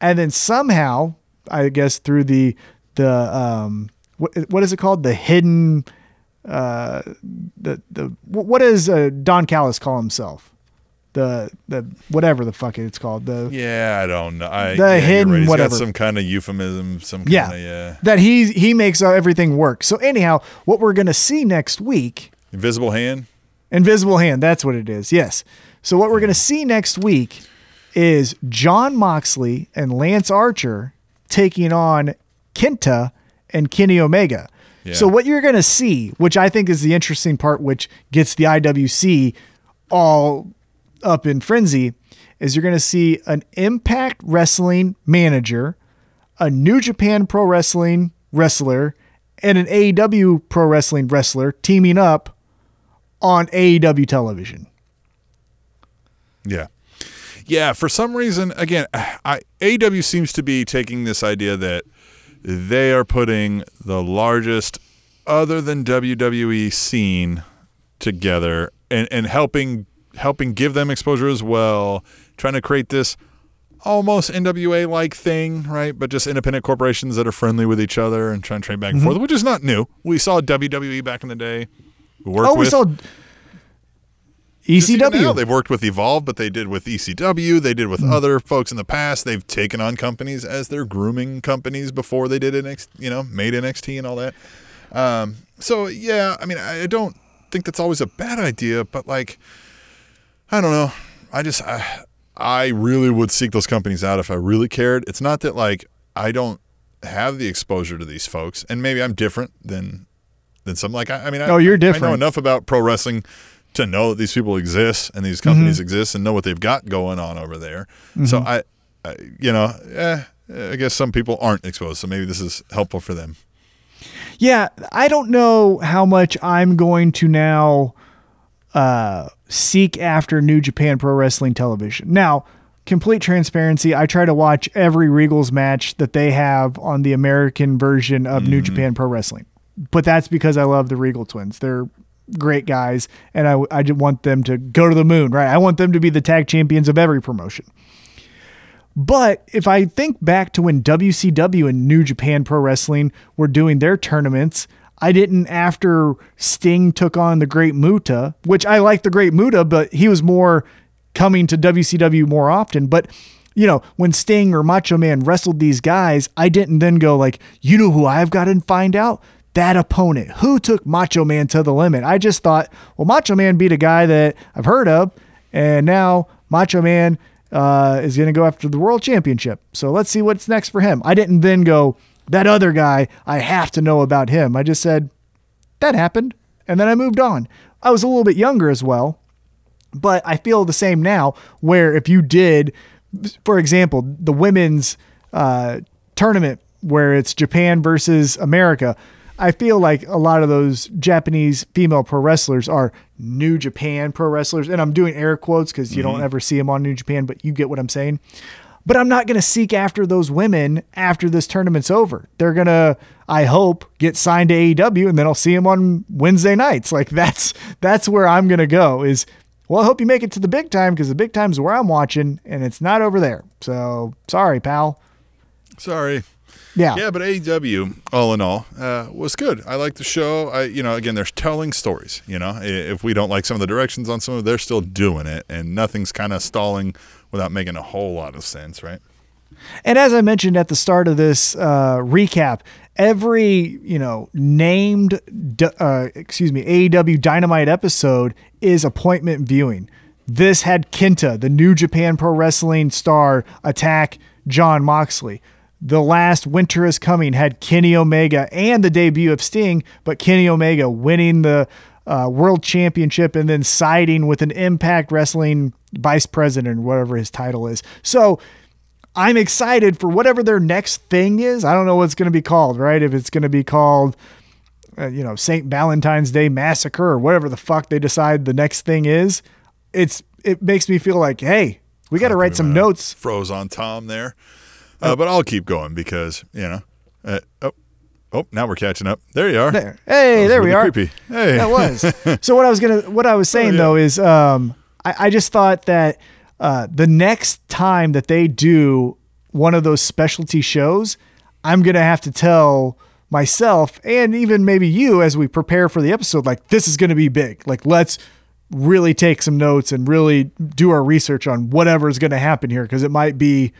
And then somehow, I guess through the the um what what is it called? The hidden uh the the what does uh, Don Callis call himself? The the whatever the fuck it's called. The Yeah, I don't know. I, The yeah, hidden right. Whatever. some kind of euphemism. Some kind yeah, of yeah. that he he makes everything work. So anyhow, what we're gonna see next week Invisible hand. Invisible Hand, that's what it is. Yes. So what we're going to see next week is Jon Moxley and Lance Archer taking on Kenta and Kenny Omega. Yeah. So what you're going to see, which I think is the interesting part which gets the IWC all up in frenzy, is you're going to see an Impact Wrestling manager, a New Japan Pro Wrestling wrestler, and an AEW Pro Wrestling wrestler teaming up on AEW television. Yeah. Yeah, for some reason, again, I, AW seems to be taking this idea that they are putting the largest, other than WWE scene together and, and helping helping give them exposure as well, trying to create this almost NWA like thing, right? But just independent corporations that are friendly with each other and trying to trade back and mm-hmm. forth, which is not new. We saw WWE back in the day. Worked Oh, we with saw even now, ECW. they've worked with Evolve, but they did with ECW. They did with Hmm. other folks in the past. They've taken on companies as their grooming companies before they did NXT, you know, made NXT and all that. Um, so yeah, I mean, I I don't think that's always a bad idea, but like, I don't know. I just, I, I really would seek those companies out if I really cared. It's not that like I don't have the exposure to these folks, and maybe I'm different than than some. Like, I, I mean, I, Oh, you're different. I know enough about pro wrestling to know that these people exist and these Mm-hmm. companies exist and know what they've got going on over there. So Mm-hmm. I, I, you know, eh, I guess some people aren't exposed, so maybe this is helpful for them. Yeah, I don't know how much I'm going to now uh, seek after New Japan Pro Wrestling television. Now, complete transparency, I try to watch every Regals match that they have on the American version of New Japan Pro Wrestling. But that's because I love the Regal twins. They're great guys, and I, I just want them to go to the moon, right? I want them to be the tag champions of every promotion. But if I think back to when WCW and New Japan Pro Wrestling were doing their tournaments, I didn't after Sting took on the Great Muta, which I like the Great Muta, but he was more coming to WCW more often. But you know, when Sting or Macho Man wrestled these guys, I didn't then go like, you know who I've got to find out? That opponent. Who took Macho Man to the limit? I just thought, well, Macho Man beat a guy that I've heard of, and now Macho Man uh, is going to go after the world championship. So let's see what's next for him. I didn't then go, that other guy, I have to know about him. I just said, that happened. And then I moved on. I was a little bit younger as well, but I feel the same now where if you did, for example, the women's uh, tournament where it's Japan versus America, I feel like a lot of those Japanese female pro wrestlers are New Japan pro wrestlers. And I'm doing air quotes because you don't mm-hmm. ever see them on New Japan, but you get what I'm saying. But I'm not going to seek after those women after this tournament's over. They're going to, I hope, get signed to AEW and then I'll see them on Wednesday nights. Like that's that's where I'm going to go is well, I hope you make it to the big time because the big time's where I'm watching and it's not over there. So, sorry, pal. Sorry. Yeah. Yeah, but AEW, all in all, uh, was good. I like the show. I, you know, again, they're telling stories. You know, if we don't like some of the directions on some of, it, they're still doing it, and nothing's kind of stalling without making a whole lot of sense, right? And as I mentioned at the start of this uh, recap, every you know named uh, excuse me AEW Dynamite episode is appointment viewing. This had Kenta, the New Japan Pro Wrestling star, attack Jon Moxley. The last Winter is Coming had Kenny Omega and the debut of Sting, but Kenny Omega winning the uh, World Championship and then siding with an Impact Wrestling vice president, whatever his title is. So I'm excited for whatever their next thing is. I don't know what's going to be called, right? If it's going to be called, uh, you know, St. Valentine's Day Massacre or whatever the fuck they decide the next thing is, it's it makes me feel like, hey, we got to write some We might have notes. Froze on Tom there. Uh, but I'll keep going because, you know. Uh, oh, oh, now we're catching up. There you are. There. Hey, there we are. creepy. Hey. That was. so what I was gonna, what I was saying yeah. though is, um, I, I just thought that uh, the next time that they do one of those specialty shows, I'm gonna have to tell myself and even maybe you as we prepare for the episode, like this is gonna be big. Like let's really take some notes and really do our research on whatever is gonna happen here because it might be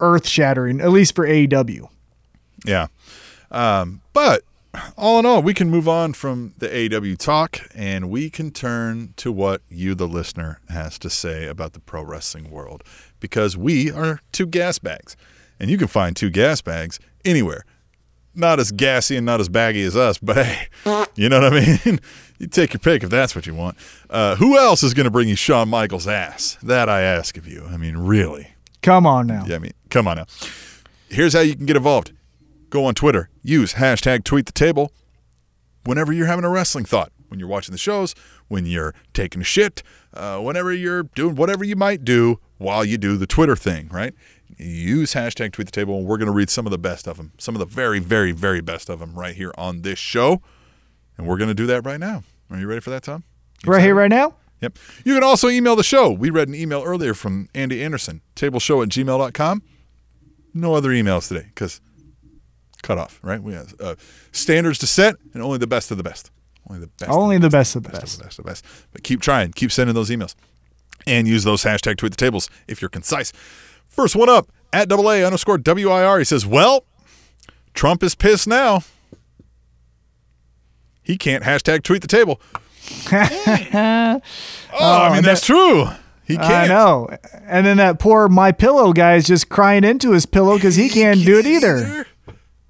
earth shattering, at least for AEW. Yeah. Um, but all in all, we can move on from the AW talk and we can turn to what you, the listener, has to say about the pro wrestling world because we are two gas bags and you can find two gas bags anywhere. Not as gassy and not as baggy as us, but hey, you know what I mean? you take your pick if that's what you want. Uh, who else is going to bring you Shawn Michaels' ass? That I ask of you. I mean, really. Come on now. Yeah, I mean, come on now. Here's how you can get involved. Go on Twitter. Use hashtag tweet the table whenever you're having a wrestling thought. When you're watching the shows, when you're taking a shit, uh, whenever you're doing whatever you might do while you do the Twitter thing, right? Use hashtag tweet the table, and we're going to read some of the best of them, some of the very, very, very best of them right here on this show. And we're going to do that right now. Are you ready for that, Tom? You Right here, right now. Yep. You can also email the show. We read an email earlier from Andy Anderson, tableshow at gmail.com. No other emails today because cut off, right? We have uh, standards to set and only the best of the best. Only the best. Only of the best of the best, best. of the best of the best. But keep trying. Keep sending those emails. And use those hashtag tweet the tables if you're concise. First one up at double A underscore WIR. He says, Well, Trump is pissed now. He can't hashtag tweet the table. Oh, I mean, and that's true. He can't. I know. And then that poor My Pillow guy is just crying into his pillow because he can't do it either.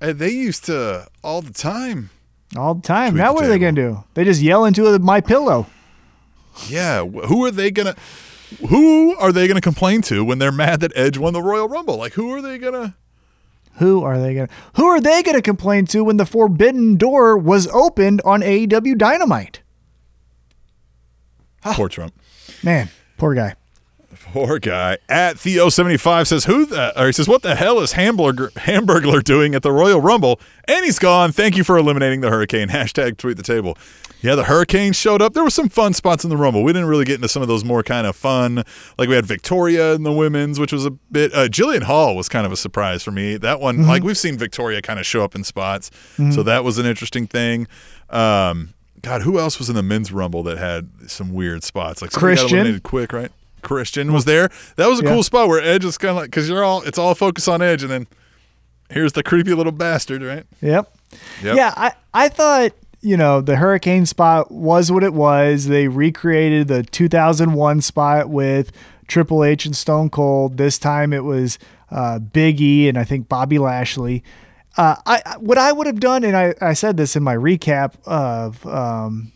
And they used to all the time. all the time. Tweet now the what are they gonna do? They just yell into My Pillow. Yeah. Who are they gonna? Who are they gonna complain to when they're mad that Edge won the Royal Rumble? Like, who are they gonna? Who are they gonna? Who are they gonna complain to when the forbidden door was opened on AEW Dynamite? Poor Trump. Man, poor guy. Poor guy. At Theo75 says, Who the, or he says, What the hell is Hamburger, Hamburglar doing at the Royal Rumble? And he's gone. Thank you for eliminating the hurricane. Hashtag tweet the table. Yeah, the hurricane showed up. There were some fun spots in the Rumble. We didn't really get into some of those more kind of fun. Like we had Victoria in the women's, which was a bit. Uh, Jillian Hall was kind of a surprise for me. That one, like we've seen Victoria kind of show up in spots. So that was an interesting thing. Um, God, who else was in the men's Rumble that had some weird spots? Like Christian. eliminated quick, right? Christian was there. That was a Yeah. cool spot where Edge was kind of like because you're all it's all focused on Edge, and then here's the creepy little bastard, right? Yep. Yep. Yeah, I, I thought, you know, the hurricane spot was what it was. They recreated the 2001 spot with Triple H and Stone Cold. This time it was uh, Big E and I think Bobby Lashley. Uh, I what I would have done, and I, I said this in my recap of um,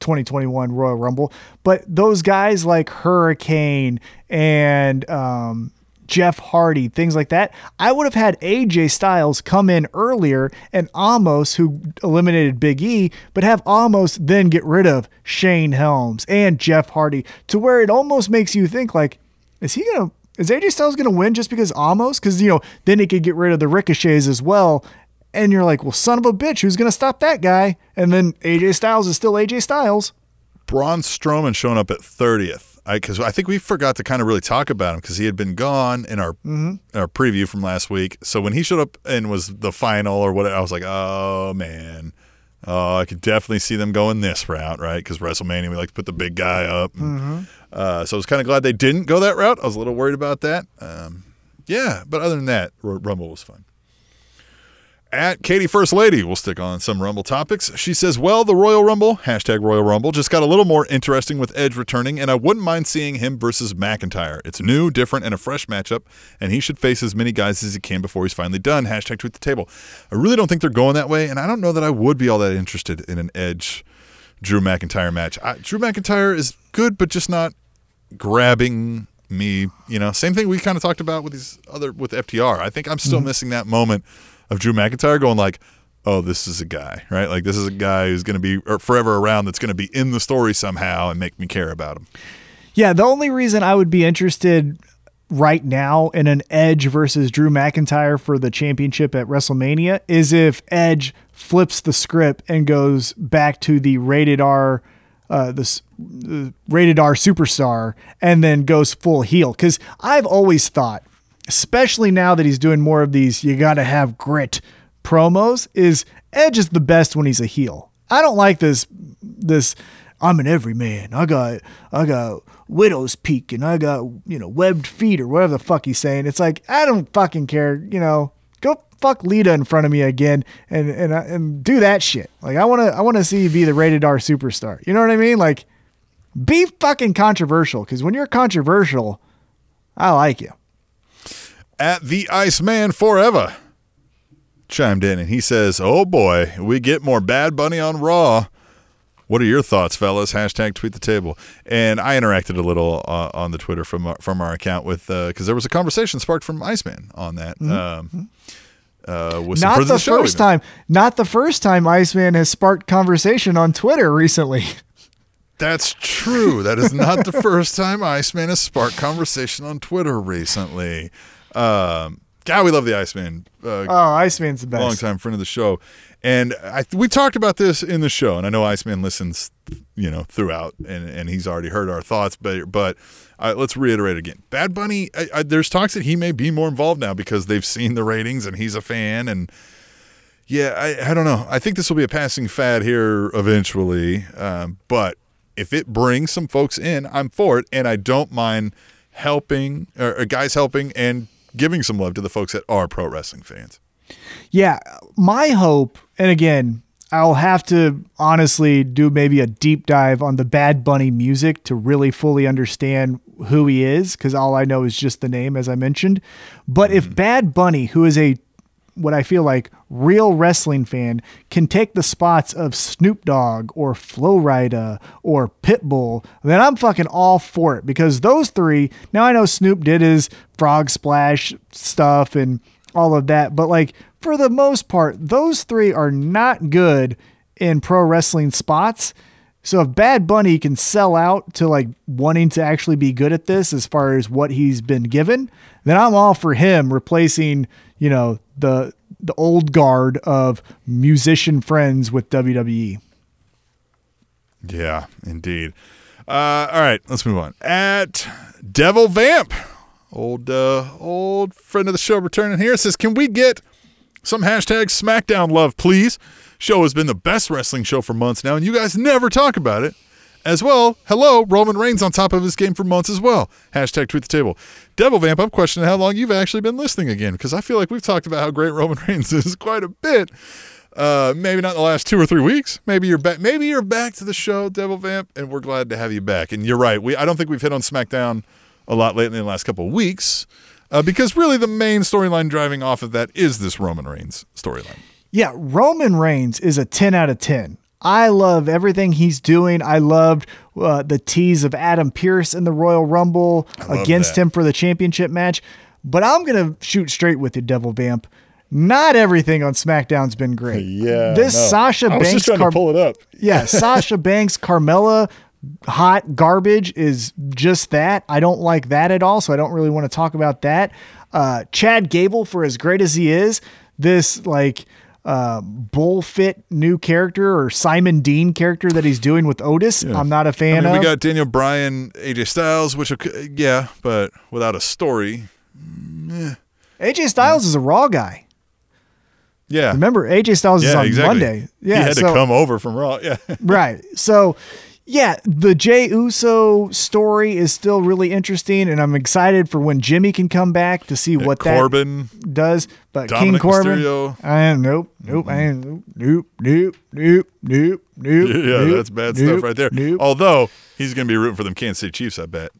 2021 Royal Rumble, but those guys like Hurricane and um, Jeff Hardy, things like that. I would have had AJ Styles come in earlier and Omos, who eliminated Big E, but have Omos then get rid of Shane Helms and Jeff Hardy to where it almost makes you think like, is he gonna? Is AJ Styles gonna win just because Omos? Because you know, then he could get rid of the ricochets as well. And you're like, well, son of a bitch, who's gonna stop that guy? And then AJ Styles is still AJ Styles. Braun Strowman showing up at 30th. Because I, think we forgot to kind of really talk about him because he had been gone in our mm-hmm. in our preview from last week. So when he showed up and was the final or what, I was like, oh man, oh I could definitely see them going this route, right? Because WrestleMania we like to put the big guy up. And, uh, so I was kind of glad they didn't go that route. I was a little worried about that. Um, yeah, but other than that, R- Rumble was fun. At Katie First Lady, we'll stick on some Rumble topics. She says, Well, the Royal Rumble, hashtag Royal Rumble, just got a little more interesting with Edge returning, and I wouldn't mind seeing him versus McIntyre. It's new, different, and a fresh matchup, and he should face as many guys as he can before he's finally done. Hashtag tweet the table. I really don't think they're going that way, and I don't know that I would be all that interested in an Edge Drew McIntyre match. I, Drew McIntyre is good, but just not grabbing me, you know, same thing we kind of talked about with these other with FTR. I think I'm still mm-hmm. missing that moment of Drew McIntyre going like, "Oh, this is a guy, right? Like this is a guy who's going to be or forever around. That's going to be in the story somehow and make me care about him." Yeah, the only reason I would be interested right now in an Edge versus Drew McIntyre for the championship at WrestleMania is if Edge flips the script and goes back to the rated R, uh, the, s- the rated R superstar, and then goes full heel. Because I've always thought, especially now that he's doing more of these, you got to have grit promos, is Edge is the best when he's a heel. I don't like this this I'm an everyman. I got I got widow's peak and I got you know webbed feet or whatever the fuck he's saying. It's like I don't fucking care. You know, go fuck Lita in front of me again and and uh, and do that shit. Like I want to I want to see you be the rated R superstar. You know what I mean? Like be fucking controversial because when you're controversial, I like you. At the Iceman Forever chimed in and he says, "Oh boy, we get more Bad Bunny on Raw." What are your thoughts, fellas? Hashtag tweet the table. And I interacted a little uh, on the Twitter from our, from our account with because there was a conversation sparked from Iceman on that. Um, uh, Not friends the show first even. time. Not the first time Iceman has sparked conversation on Twitter recently. That's true. That is not the first time Iceman has sparked conversation on Twitter recently. Um, God, we love the Iceman. Uh, Oh, Iceman's the best. long time friend of the show, and I we talked about this in the show, and I know Iceman listens, you know, throughout, and and he's already heard our thoughts, but but uh, let's reiterate again. Bad Bunny, I, I, there's talks that he may be more involved now because they've seen the ratings and he's a fan, and yeah, I I don't know. I think this will be a passing fad here eventually, um, but if it brings some folks in, I'm for it, and I don't mind helping or, or guys helping and giving some love to the folks that are pro wrestling fans. Yeah, my hope, and again, I'll have to honestly do maybe a deep dive on the Bad Bunny music to really fully understand who he is, because all I know is just the name, as I mentioned. But if mm-hmm. Bad Bunny, who is a what I feel like real wrestling fan, can take the spots of Snoop Dogg or Flo Rida or Pitbull, then I'm fucking all for it because those three. Now I know Snoop did his Frog Splash stuff and all of that, but like for the most part, those three are not good in pro wrestling spots. So if Bad Bunny can sell out to like wanting to actually be good at this as far as what he's been given, then I'm all for him replacing, you know, the the old guard of musician friends with. WWE. Yeah, indeed. Uh, all right, let's move on. At Devil Vamp, old uh, old friend of the show returning here says, "Can we get some hashtag SmackDown love, please? Show has been the best wrestling show for months now, and you guys never talk about it." As well, hello, Roman Reigns on top of his game for months as well. Hashtag tweet the table. Devil Vamp, I'm questioning how long you've actually been listening again because I feel like we've talked about how great Roman Reigns is quite a bit. Uh, maybe not the last two or three weeks. Maybe you're back. Maybe you're back to the show, Devil Vamp, and we're glad to have you back. And you're right. We I don't think we've hit on SmackDown a lot lately in the last couple of weeks uh, because really the main storyline driving off of that is this Roman Reigns storyline. Yeah, Roman Reigns is a 10 out of 10. I love everything he's doing. I loved uh, the tease of Adam Pearce in the Royal Rumble against that. him for the championship match. But I'm going to shoot straight with you, Devil Vamp. Not everything on SmackDown's been great. yeah. this Sasha Banks, Car- it up. yeah, Sasha Banks, Carmella, hot garbage is just that. I don't like that at all, so I don't really want to talk about that. Uh, Chad Gable, for as great as he is, this like uh, bullfit new character or Simon Dean character that he's doing with Otis, I'm not a fan mean, of. we got Daniel Bryan, AJ Styles, which okay, yeah, but without a story. AJ Styles is a Raw guy. Yeah, Remember, AJ Styles is on exactly. Monday. Yeah, he had so- to come over from Raw. Yeah, right. So, yeah, the Jey Uso story is still really interesting, and I'm excited for when Jimmy can come back to see what Corbin. that does. But King Corbin, Mysterio. I am nope, nope, I am nope, nope, nope, nope, nope, nope. Yeah, nope, that's bad nope, stuff right there. Nope. Although he's going to be rooting for them Kansas City Chiefs, I bet.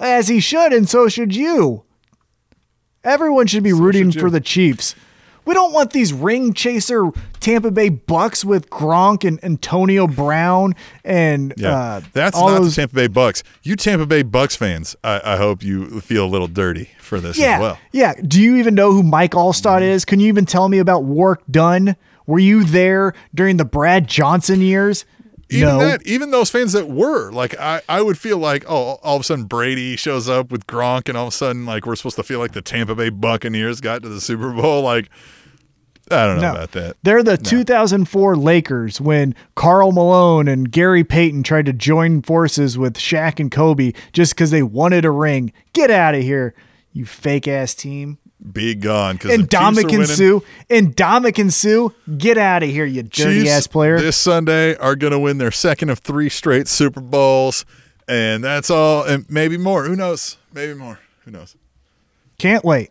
As he should, and so should you. Everyone should be rooting should for the Chiefs. We don't want these ring chaser Tampa Bay Bucks with Gronk and Antonio Brown and Yeah, uh, that's all not those. the Tampa Bay Bucks. You Tampa Bay Bucks fans, I, I hope you feel a little dirty for this yeah, as well. yeah. Do you even know who Mike Alstott is? Can you even tell me about Warrick Dunn? Were you there during the Brad Johnson years? Even no. that, even those fans that were like, I, I would feel like, oh, all of a sudden Brady shows up with Gronk, and all of a sudden, like, we're supposed to feel like the Tampa Bay Buccaneers got to the Super Bowl. Like, I don't know No. about that. They're the 2004 Lakers when Karl Malone and Gary Payton tried to join forces with Shaq and Kobe just because they wanted a ring. Get out of here, you fake ass team. Be gone And Dominican Sue, and Dominican Sue, get out of here, you dirty Chiefs ass player. this Sunday are going to win their second of three straight Super Bowls, and that's all, and maybe more. Who knows? Maybe more. Who knows? Can't wait.